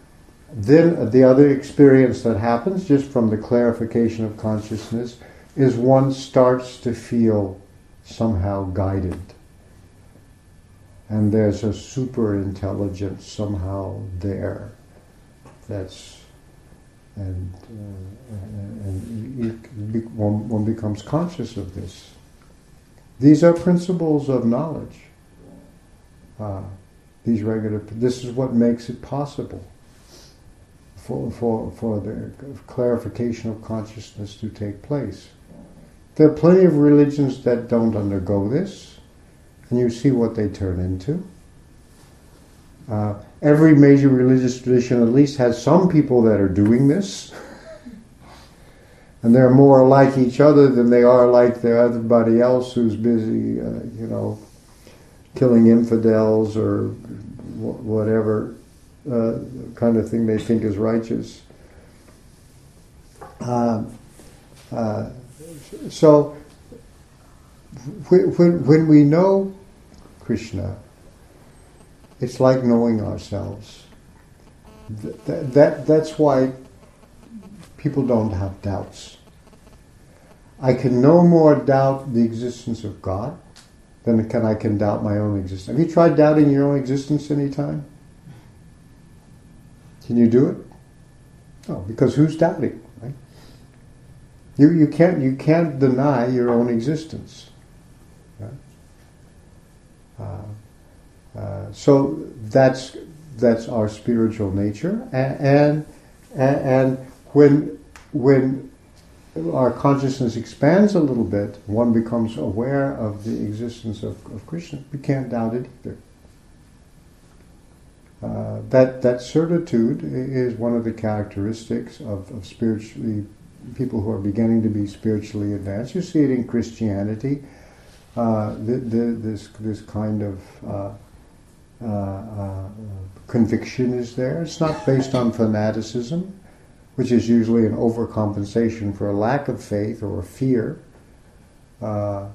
then the other experience that happens just from the clarification of consciousness is one starts to feel somehow guided. And there's a super intelligence somehow there that's and, uh, and one, one becomes conscious of this. These are principles of knowledge. Uh, these regular, this is what makes it possible for, for, for the clarification of consciousness to take place. There are plenty of religions that don't undergo this, and you see what they turn into. Uh, every major religious tradition at least has some people that are doing this. and they're more like each other than they are like the everybody else who's busy, uh, you know, killing infidels or wh- whatever uh, kind of thing they think is righteous. Uh, uh so when, when we know Krishna, it's like knowing ourselves. That, that, that's why people don't have doubts. I can no more doubt the existence of God than can I can doubt my own existence. Have you tried doubting your own existence any time? Can you do it? No, because who's doubting, right? You, you, can't, you can't deny your own existence. Right? Uh, uh, so that's that's our spiritual nature, and and, and when when our consciousness expands a little bit, one becomes aware of the existence of, of Krishna. We can't doubt it either. Uh, that that certitude is one of the characteristics of, of spiritually people who are beginning to be spiritually advanced. You see it in Christianity. Uh, the, the, this this kind of uh, uh, uh, conviction is there. It's not based on fanaticism, which is usually an overcompensation for a lack of faith or fear. Uh,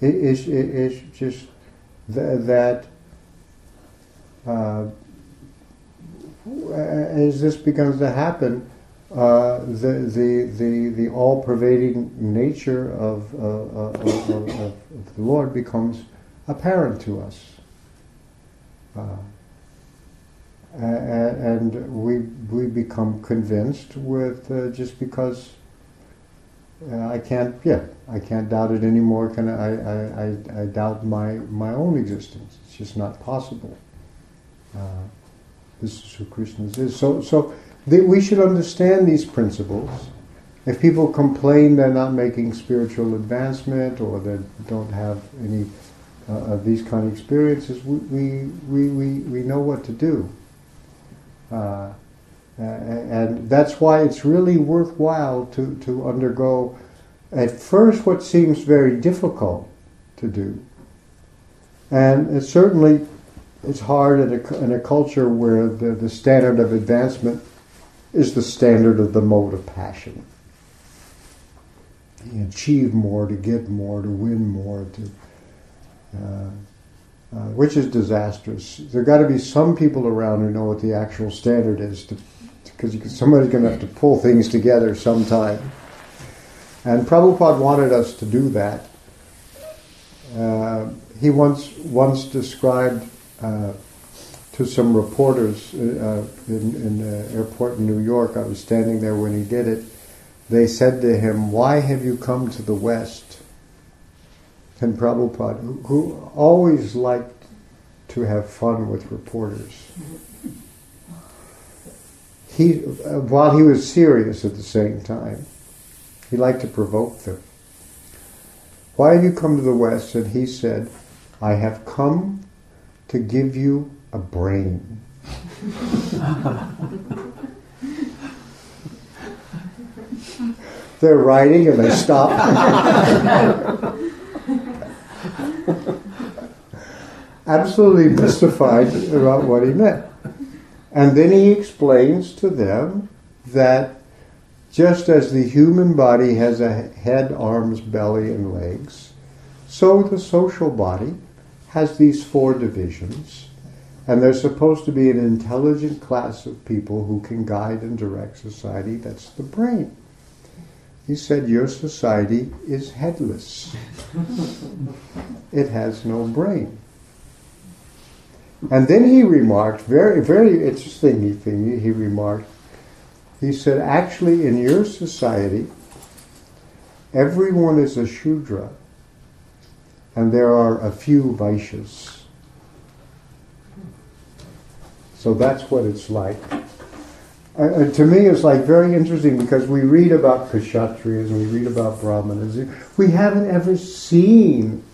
it is it is just th- that uh, as this begins to happen, uh, the, the, the, the all pervading nature of, uh, of, of, of, the Lord becomes apparent to us. Uh, and we we become convinced with uh, just because uh, I can't yeah I can't doubt it anymore. Can I, I, I, I doubt my my own existence? It's just not possible. Uh, this is who Krishna is. So so we should understand these principles. If people complain they're not making spiritual advancement or they don't have any uh, of these kind of experiences, we, we, we, we know what to do. Uh, and that's why it's really worthwhile to, to undergo, at first, what seems very difficult to do. And it certainly it's hard in a, in a culture where the, the standard of advancement is the standard of the mode of passion. You achieve more, to get more, to win more, to uh, uh, which is disastrous. There got to be some people around who know what the actual standard is, because somebody's going to have to pull things together sometime. And Prabhupada wanted us to do that. Uh, he once once described uh, to some reporters uh, in, in the airport in New York. I was standing there when he did it. They said to him, "Why have you come to the West?" And Prabhupada, who, who always liked to have fun with reporters. he, uh, while he was serious at the same time, he liked to provoke them. Why have you come to the West? And he said, I have come to give you a brain. They're writing and they stop. Absolutely mystified about what he meant. And then he explains to them that just as the human body has a head, arms, belly, and legs, so the social body has these four divisions, and there's supposed to be an intelligent class of people who can guide and direct society. That's the brain. He said, Your society is headless, it has no brain. And then he remarked, very, very interesting thing, he remarked, he said, actually, in your society, everyone is a Shudra, and there are a few Vaishyas. So that's what it's like. To me, it's like very interesting because we read about Kshatriyas and we read about Brahmanas. We haven't ever seen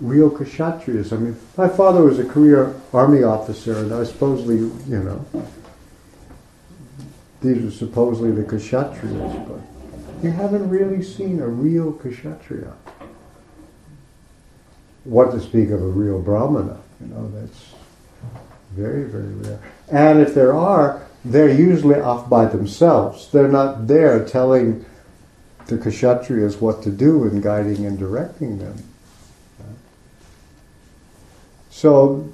real Kshatriyas. I mean, my father was a career army officer, and I supposedly, you know, these are supposedly the Kshatriyas, but you haven't really seen a real Kshatriya. What to speak of a real Brahmana, you know, that's very, very rare. And if there are, they're usually off by themselves. They're not there telling the Kshatriyas what to do and guiding and directing them. So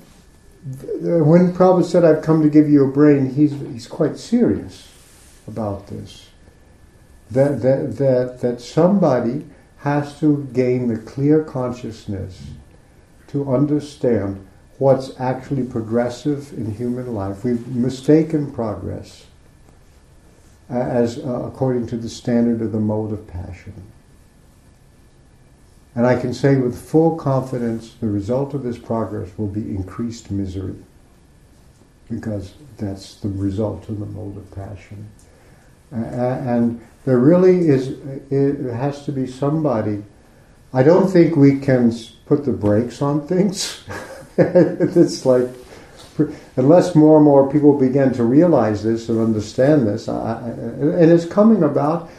when Prabhupada said, I've come to give you a brain, he's, he's quite serious about this. That, that, that, that somebody has to gain the clear consciousness to understand what's actually progressive in human life. We've mistaken progress as uh, according to the standard of the mode of passion. And I can say with full confidence the result of this progress will be increased misery because that's the result of the mode of passion. Uh, and there really is, it has to be somebody. I don't think we can put the brakes on things. it's like, unless more and more people begin to realize this and understand this, I, and it's coming about.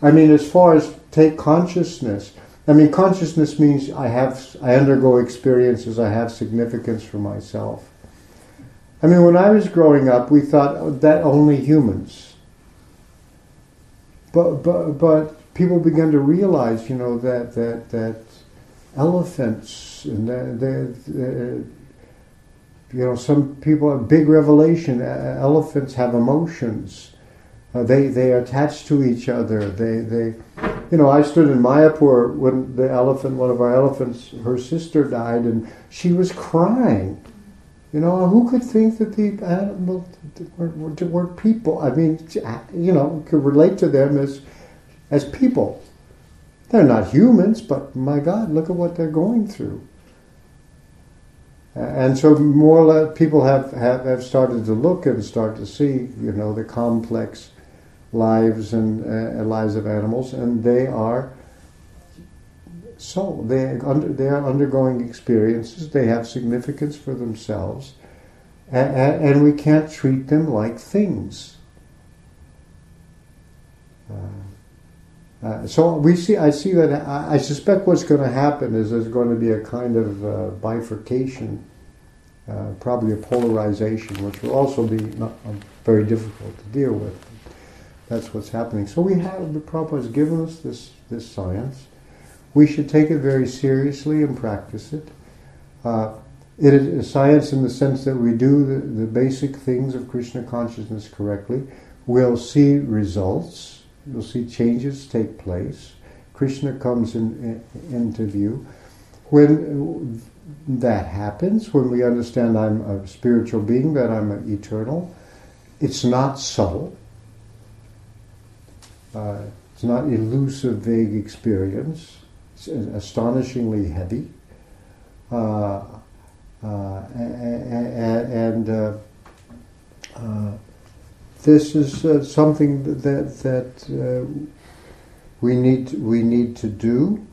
I mean, as far as take consciousness, I mean, consciousness means I have, I undergo experiences, I have significance for myself. I mean, when I was growing up, we thought that only humans. But, but, but people began to realize, you know, that, that, that elephants and uh, you know, some people, a big revelation, elephants have emotions. Uh, they, they are attached to each other. They, they, you know, I stood in Mayapur when the elephant, one of our elephants, her sister died, and she was crying. You know, who could think that the animals were, were, were people? I mean, you know, could relate to them as as people. They're not humans, but my God, look at what they're going through. And so more or less people have, have, have started to look and start to see, you know, the complex lives and uh, lives of animals, and they are so they under, they are undergoing experiences. They have significance for themselves, and, and we can't treat them like things. Uh, uh, so we see. I see that. I, I suspect what's going to happen is there's going to be a kind of uh, bifurcation, uh, probably a polarization, which will also be not, very difficult to deal with. That's what's happening. So we have, the Prabhupada has given us this, this science. We should take it very seriously and practice it. Uh, it is a science in the sense that we do the, the basic things of Krishna consciousness correctly. We'll see results. We'll see changes take place. Krishna comes in, in, into view. When that happens, when we understand I'm a spiritual being, that I'm eternal, it's not subtle uh, it's not elusive, vague experience. It's astonishingly heavy. Uh, uh, and uh, uh, this is uh, something that that uh, we need we need to do.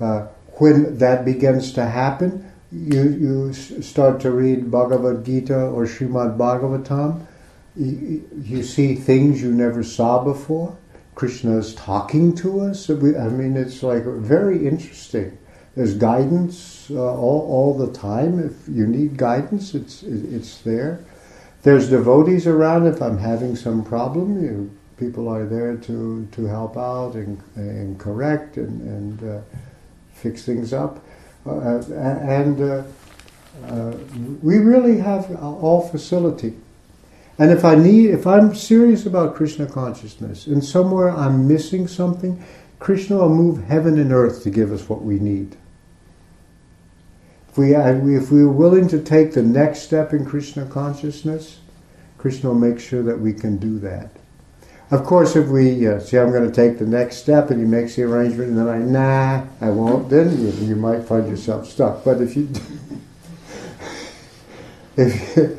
Uh, when that begins to happen, you you start to read Bhagavad Gita or Srimad Bhagavatam. You, you see things you never saw before. Krishna is talking to us. I mean, it's like very interesting. There's guidance uh, all, all the time. If you need guidance, it's it's there. There's devotees around. If I'm having some problem, you, people are there to, to help out and, and correct and, and uh, fix things up. Uh, and uh, uh we really have all facility. And if I need, if I'm serious about Krishna consciousness, and somewhere I'm missing something, Krishna will move heaven and earth to give us what we need. If we, if we are willing to take the next step in Krishna consciousness, Krishna will make sure that we can do that. Of course, if we uh, say I'm going to take the next step and he makes the arrangement and then I, nah, I won't, then you, you might find yourself stuck. But if you, if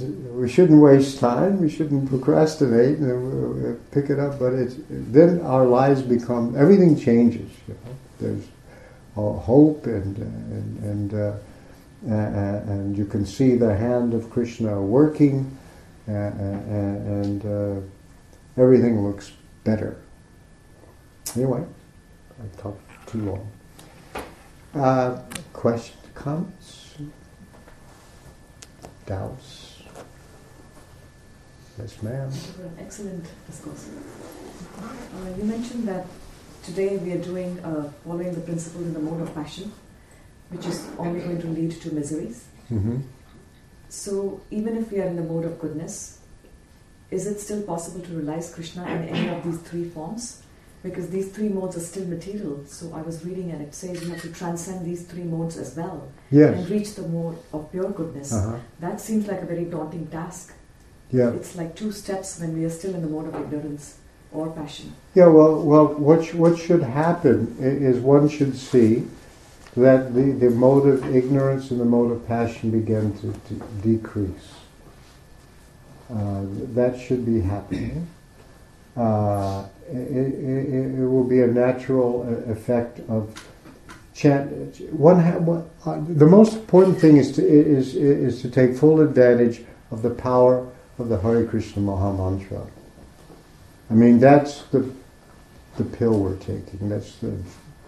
we shouldn't waste time, we shouldn't procrastinate and uh, pick it up. But it's, then our lives become, everything changes. You know? There's hope and, and, and, uh, and you can see the hand of Krishna working and uh, everything looks better. Anyway, I talked too long. Uh, questions, comments, doubts? Yes, ma'am. Excellent discourse. Uh, you mentioned that today we are doing uh, following the principle in the mode of passion, which is only going to lead to miseries. Mm-hmm. So, even if we are in the mode of goodness, is it still possible to realize Krishna in any of these three forms? Because these three modes are still material. So I was reading and it says you have to transcend these three modes as well yes. and reach the mode of pure goodness. Uh-huh. That seems like a very daunting task. Yeah. It's like two steps when we are still in the mode of ignorance or passion. Yeah, well, well what, what should happen is one should see that the, the mode of ignorance and the mode of passion begin to, to decrease. Uh, that should be happening. Uh, it, it, it, will be a natural uh, effect of chant. One, one uh, the most important thing is to is is to take full advantage of the power of the Hare Krishna Maha Mantra. I mean, that's the the pill we're taking. That's the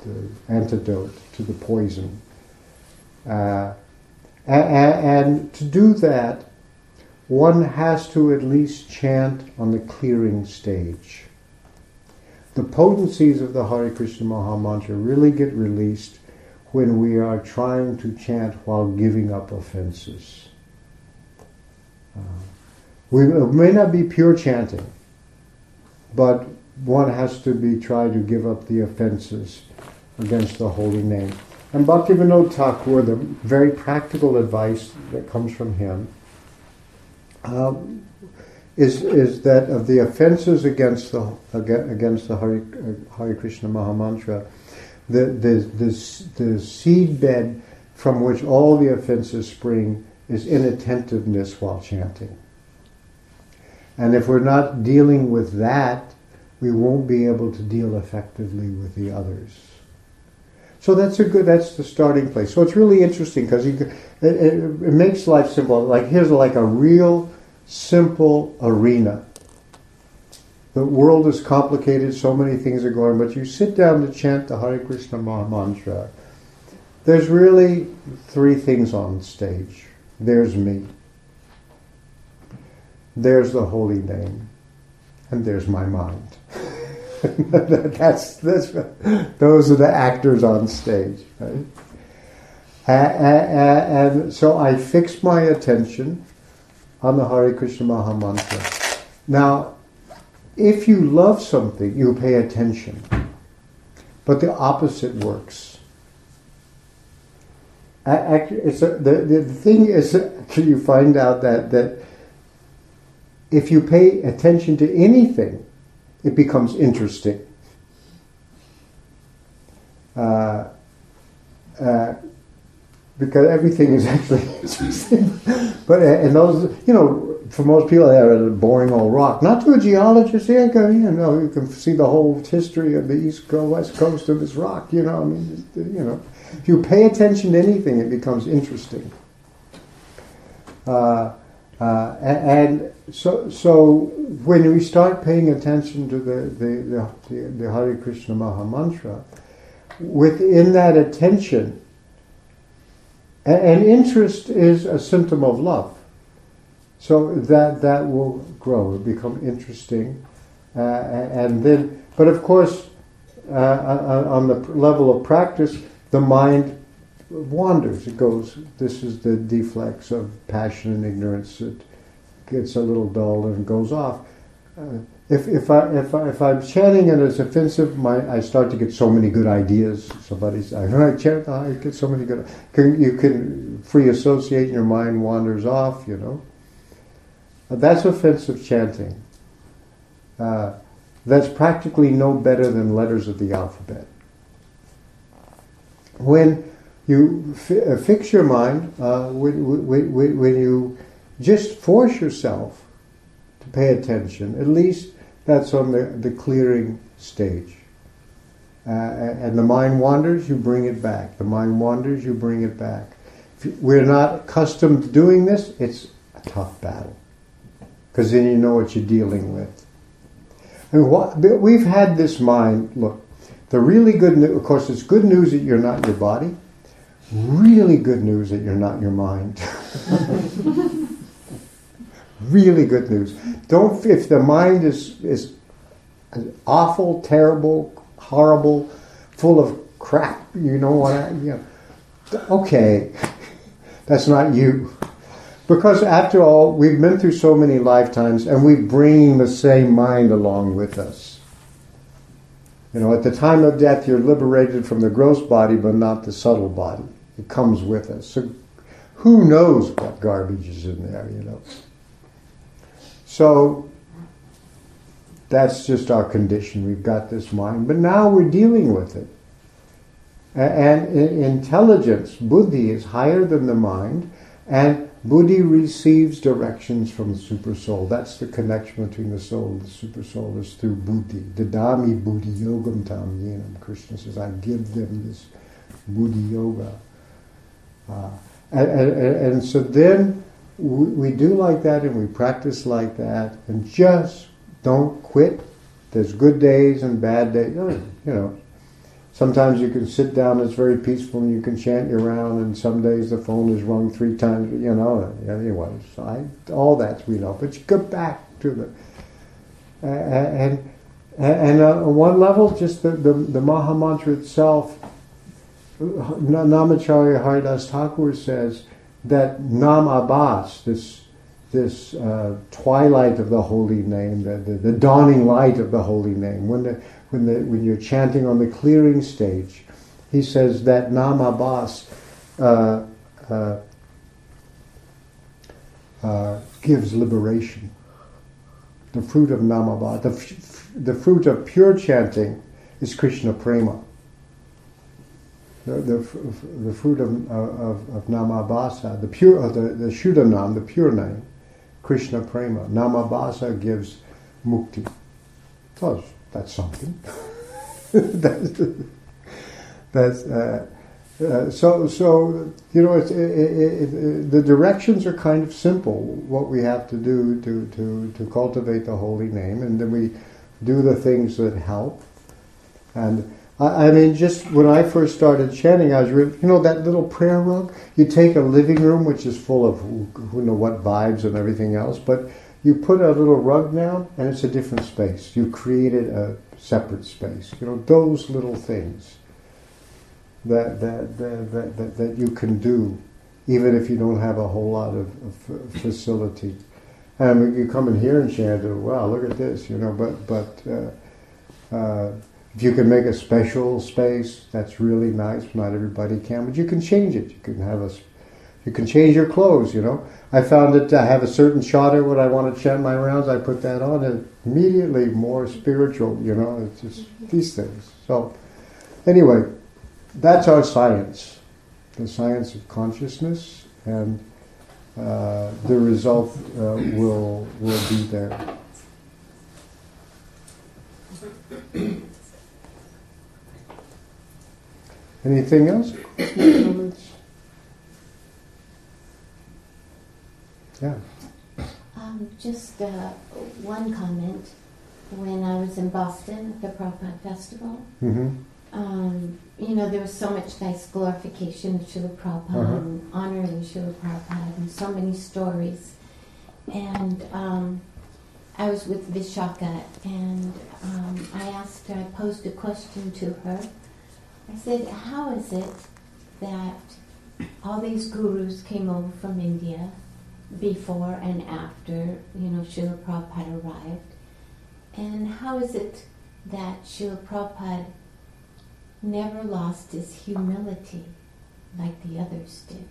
the antidote to the poison. Uh, and, and to do that, one has to at least chant on the clearing stage. The potencies of the Hare Krishna Maha Mantra really get released when we are trying to chant while giving up offenses. Uh, we, may not be pure chanting, but one has to be trying to give up the offenses against the holy name. And Bhaktivinoda Thakur, the very practical advice that comes from him, um, is is that of the offenses against the against the Hare, Hare Krishna Mahamantra, the the the, the seed bed from which all the offenses spring is inattentiveness while chanting. And if we're not dealing with that, we won't be able to deal effectively with the others. So that's a good. That's the starting place. So it's really interesting because it, it, it, makes life simple. Like here's like a real simple arena. The world is complicated. So many things are going. But you sit down to chant the Hare Krishna mantra. There's really three things on stage. There's me. There's the holy name, and there's my mind. that's, that's those are the actors on stage, right? And, so I fix my attention on the Hare Krishna Maha Mantra. Now, if you love something, you pay attention. But the opposite works. It's a, the, the thing is, you find out that, that if you pay attention to anything, it becomes interesting. Uh, uh, because everything is actually interesting. but uh, and those, you know, for most people, they're a boring old rock. Not to a geologist, yeah, go, you know, you can see the whole history of the east coast, west coast of this rock. You know, I mean, you know, if you pay attention to anything, it becomes interesting. Uh, uh, and so, so when we start paying attention to the the, the, the Hare Krishna Maha Mantra, within that attention, and interest is a symptom of love. So that that will grow, become interesting, uh, and then. But of course, uh, on the level of practice, the mind wanders. It goes. This is the deflex of passion and ignorance. It gets a little dull and goes off. Uh, if, if, I, if, I, if I'm chanting and it's offensive, my, I start to get so many good ideas. Somebody's, I, I chant, I get so many good. Can, you can free associate, your mind wanders off. You know, uh, that's offensive chanting. Uh, that's practically no better than letters of the alphabet. When you fi- uh, fix your mind, uh, when, when, when you just force yourself to pay attention, at least that's on the, the clearing stage. Uh, and the mind wanders, you bring it back. The mind wanders, you bring it back. If we're not accustomed to doing this, it's a tough battle. Because then you know what you're dealing with. And what, we've had this mind, look, the really good news, of course, it's good news that you're not your body. Really good news that you're not your mind. really good news. Don't if the mind is is awful, terrible, horrible, full of crap. You know what? I, you know, okay, that's not you. Because after all, we've been through so many lifetimes, and we're bringing the same mind along with us. You know, at the time of death, you're liberated from the gross body, but not the subtle body. It comes with us. So, who knows what garbage is in there? You know. So that's just our condition. We've got this mind, but now we're dealing with it. And intelligence, buddhi, is higher than the mind, and buddhi receives directions from the super soul. That's the connection between the soul and the super soul is through buddhi. Dadami buddhi yogam tam. Krishna says, I give them this buddhi yoga. Uh, and, and, and so then we, we do like that and we practice like that and just don't quit. There's good days and bad days. You know, sometimes you can sit down, it's very peaceful, and you can chant your round, and some days the phone is rung three times, you know. Anyway, I, all that we know. But you go back to the. Uh, and and uh, on one level, just the, the, the Maha Mantra itself, Namacharya Haridas Thakur says, that Namabhasa, this this uh, twilight of the holy name, the, the, the, dawning light of the holy name, when the, when the, when you're chanting on the clearing stage, he says that Namabhasa uh, uh, uh, gives liberation. The fruit of Namabhasa, the, f- the fruit of pure chanting is Krishna Prema the, the, the fruit of, of, of Namabhasa, the pure, uh, the, the Shuddhanam, the pure name, Krishna Prema. Namabhasa gives mukti. So that's something. that's, that's uh, uh, so so you know it, it, it, the directions are kind of simple. What we have to do to to to cultivate the holy name, and then we do the things that help, and I, mean, just when I first started chanting, I was really, you know, that little prayer rug. You take a living room, which is full of who, who know what vibes and everything else, but you put a little rug down, and it's a different space. You created a separate space. You know, those little things that that that that, that, that you can do, even if you don't have a whole lot of, of facility. And you come in here and chant, wow, look at this, you know, but but. Uh, uh, if you can make a special space, that's really nice. Not everybody can, but you can change it. You can have a, you can change your clothes. You know, I found that I have a certain chadar when I want to chant my rounds. I put that on, and immediately more spiritual. You know, it's just these things. So, anyway, that's our science, the science of consciousness, and uh, the result uh, will will be there. Anything else? Comments? Yeah. Um, just uh, one comment. When I was in Boston at the Prabhupada Festival, Mm-hmm. um, you know, there was so much nice glorification of Srila Prabhupada Uh-huh. and honoring Srila Prabhupada and so many stories. And um, I was with Vishaka and um, I asked her, I posed a question to her. I said, How is it that all these gurus came over from India before and after, you know, Srila Prabhupada arrived? And how is it that Srila Prabhupada never lost his humility like the others did?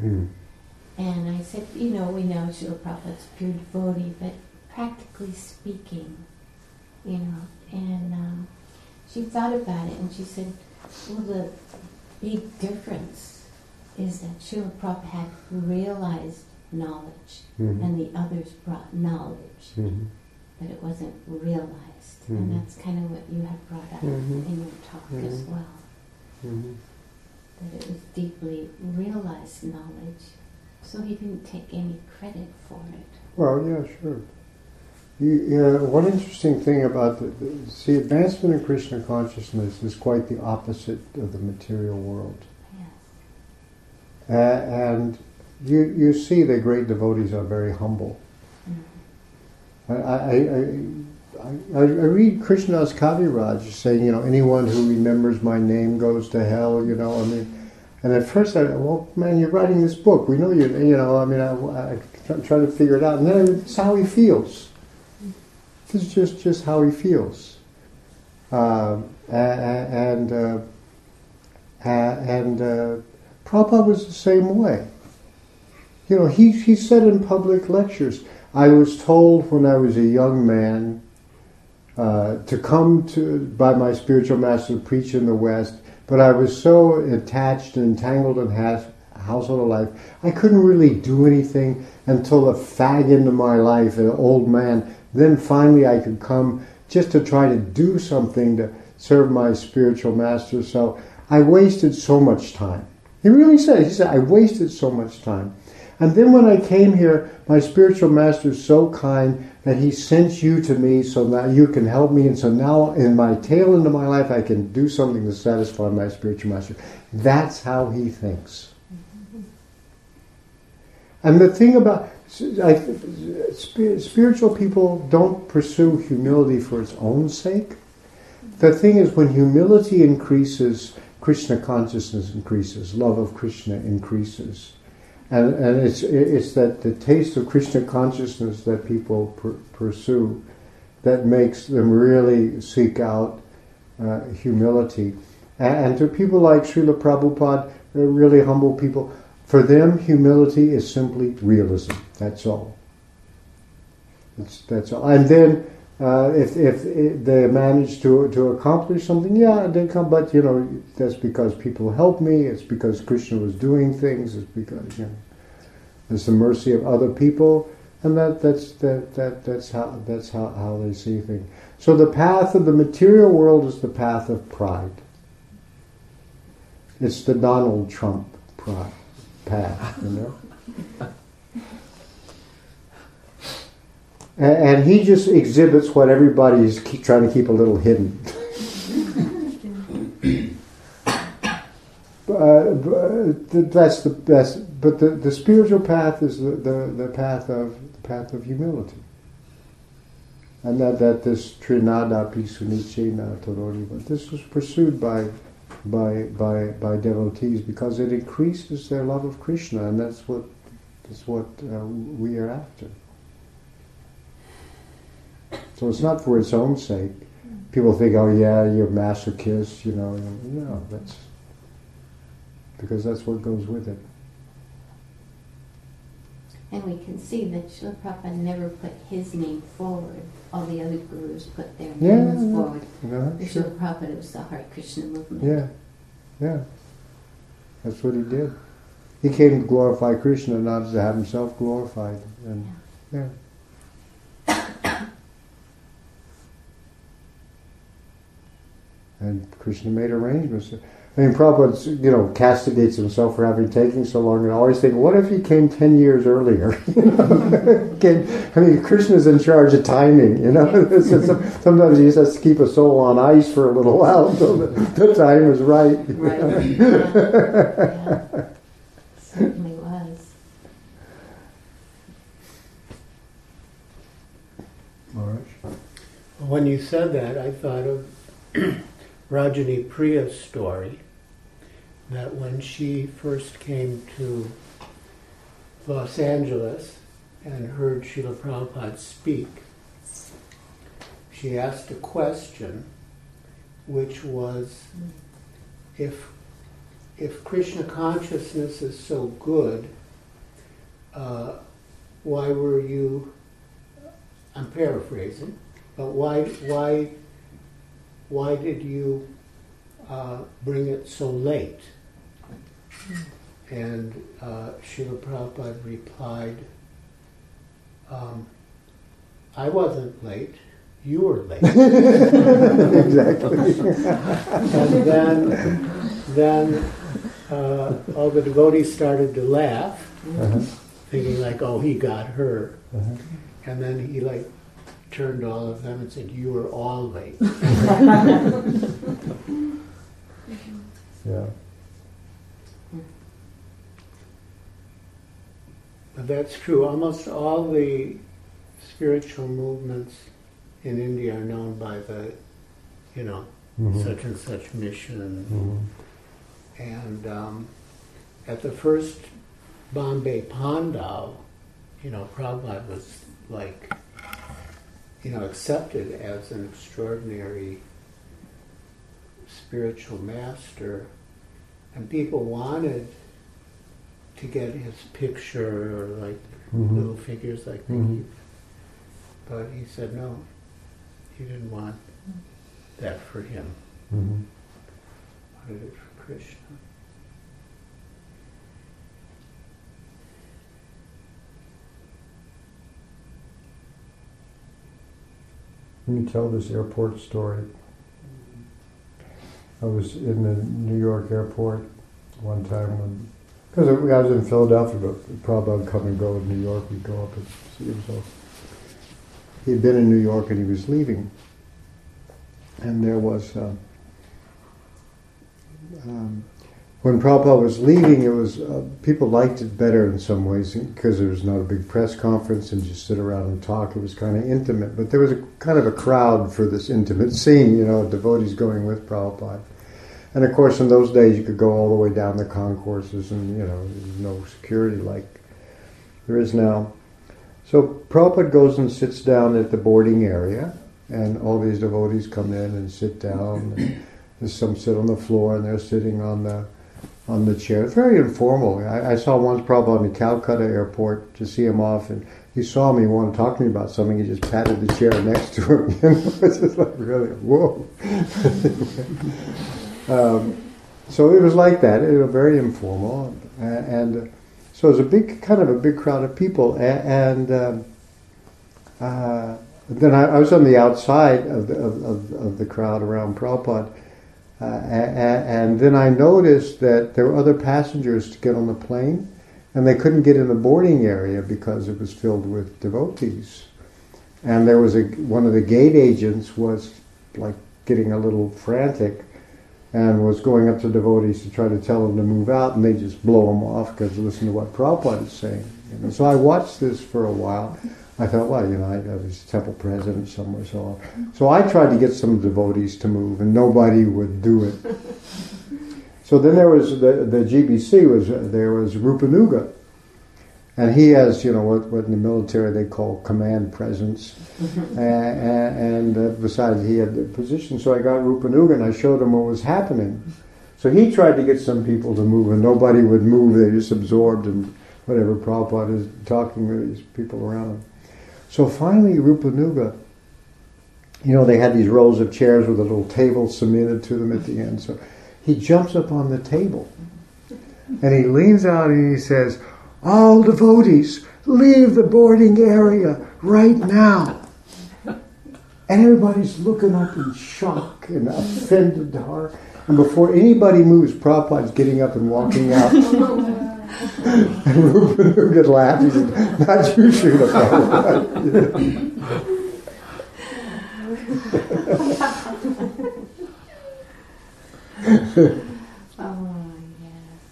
Mm. And I said, you know, we know Srila Prabhupada's a pure devotee, but practically speaking, you know, and um, she thought about it and she said, well, the big difference is that Srila Prabhupada realized knowledge Mhm. and the others brought knowledge, Mhm. but it wasn't realized. Mhm. And that's kind of what you have brought up Mhm. in your talk as Mhm. well, Mhm. that it was deeply realized knowledge. So he didn't take any credit for it. Well, yeah, sure. You, yeah, one interesting thing about the, the see advancement in Krishna consciousness is quite the opposite of the material world, Yes. uh, and you you see the great devotees are very humble. Mm. I I, I, I, I read Krishnadas Kaviraj saying, you know, anyone who remembers my name goes to hell. You know, I mean, and at first I, well, man, you're writing this book. We know you. You know, I mean, I, I try to figure it out, and then it's how he feels. This is just just how he feels, um, and uh, and uh, Prabhupada was the same way. You know, he he said in public lectures. I was told when I was a young man uh, to come to by my spiritual master to preach in the West, but I was so attached and entangled in has, household life, I couldn't really do anything until a fag into my life, an old man. Then finally, I could come just to try to do something to serve my spiritual master. So I wasted so much time. He really said, he said, I wasted so much time. And then when I came here, my spiritual master is so kind that he sent you to me so that you can help me. And so now, in my tail end of my life, I can do something to satisfy my spiritual master. That's how he thinks. Mm-hmm. And the thing about Spiritual people don't pursue humility for its own sake. The thing is, when humility increases, Krishna consciousness increases, love of Krishna increases. And, and it's, it's that the taste of Krishna consciousness that people pur- pursue that makes them really seek out uh, humility. And, and to people like Srila Prabhupada, really humble people. For them, humility is simply realism. That's all. That's, that's all. And then, uh, if, if they manage to to accomplish something, yeah, they come. But you know, that's because people help me. It's because Krishna was doing things. It's because you know, it's the mercy of other people, and that that's that, that that's how that's how, how they see things. So the path of the material world is the path of pride. It's the Donald Trump pride path, you know. And he just exhibits what everybody is trying to keep a little hidden. Uh, that's the best. But the, the spiritual path is the, the, the path of the path of humility, and that that this trinad api sunichena. But this was pursued by by by by devotees because it increases their love of Krishna, and that's what that's what uh, we are after. So it's not for its own sake. People think, oh yeah, you're a masochist, you know. No, that's because that's what goes with it. And we can see that Srila Prabhupada never put his name forward. All the other gurus put their Yeah, names yeah. forward. No, For sure. Srila Prabhupada, was the Hare Krishna movement. Yeah, yeah. That's what he did. he came to glorify Krishna, not to have himself glorified. And yeah. And Krishna made arrangements. I mean, Prabhupada, you know, castigates himself for having taken so long, and I always think, what if he came ten years earlier? came, I mean, Krishna's in charge of timing, you know. Sometimes he just has to keep a soul on ice for a little while until the, the time is right. Right. yeah. Certainly was. All right. When you said that, I thought of Rajani Priya's story that when she first came to Los Angeles and heard Srila Prabhupada speak, she asked a question which was if if Krishna consciousness is so good, uh, why were you I'm paraphrasing, but why why why did you uh, bring it so late? And uh, Srila Prabhupada replied, um, I wasn't late, you were late. exactly. and then, then uh, all the devotees started to laugh, Uh-huh. thinking like, oh, he got her. Uh-huh. And then he like turned to all of them and said, you were all late. Yeah. But that's true. Almost all the spiritual movements in India are known by the, you know, Mhm. such and such mission. Mhm. And um, at the first Bombay Pandal, you know, Prabhupada was like, you know, accepted as an extraordinary spiritual master, and people wanted to get his picture or like Mhm. little figures like Mhm. keep. But he said no, he didn't want that for him. Mhm. Wanted it for Krishna. Let me tell this airport story. I was in the New York airport one time when, because I was in Philadelphia, but Prabhupada would come and go in New York. We'd go up and see him. So he had been in New York and he was leaving, and there was. Uh, um, when Prabhupada was leaving, it was uh, people liked it better in some ways because there was not a big press conference and just sit around and talk. It was kind of intimate, but there was a kind of a crowd for this intimate scene. You know, devotees going with Prabhupada, and of course, in those days, you could go all the way down the concourses, and you know, no security like there is now. So Prabhupada goes and sits down at the boarding area, and all these devotees come in and sit down. And some sit on the floor, and they're sitting on the on the chair. Very informal. I, I saw once Prabhupada in Calcutta airport to see him off, and he saw me, wanted to talk to me about something. He just patted the chair next to him. You know, it's just like really, whoa. um, so it was like that. It was very informal, and, and so it was a big, kind of a big crowd of people, and. um, uh, then I, I, was on the outside of the, of, of, of the crowd around Prabhupada, uh, and, and then I noticed that there were other passengers to get on the plane, and they couldn't get in the boarding area because it was filled with devotees. And there was a one of the gate agents was like getting a little frantic, and was going up to devotees to try to tell them to move out, and they just blow them off because listen to what Prabhupada is saying. Know? So I watched this for a while. I thought, well, you know, I, I was temple president somewhere, so on. So I tried to get some devotees to move, and nobody would do it. So then there was the, the GBC was uh, there was Rupanuga, and he has you know what, what in the military they call command presence, and, and uh, besides he had the position. So I got Rupanuga and I showed him what was happening. So he tried to get some people to move, and nobody would move. They just absorbed and whatever Prabhupada is talking to these people around him. So finally, Rupanuga, you know, they had these rows of chairs with a little table cemented to them at the end. So he jumps up on the table And he leans out and he says, All devotees, leave the boarding area right now. And everybody's looking up in shock and offended heart. And before anybody moves, Prabhupada's getting up and walking out. and Rupanuga laughed. He said, Not you, Srila Prabhupada. Oh, yes.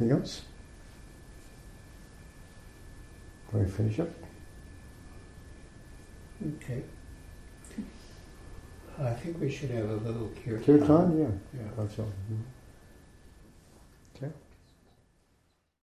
Anything else? Can to finish up? Okay. I think we should have a little kirtan. Kirtan? Yeah. Yeah. That's all. Mhm.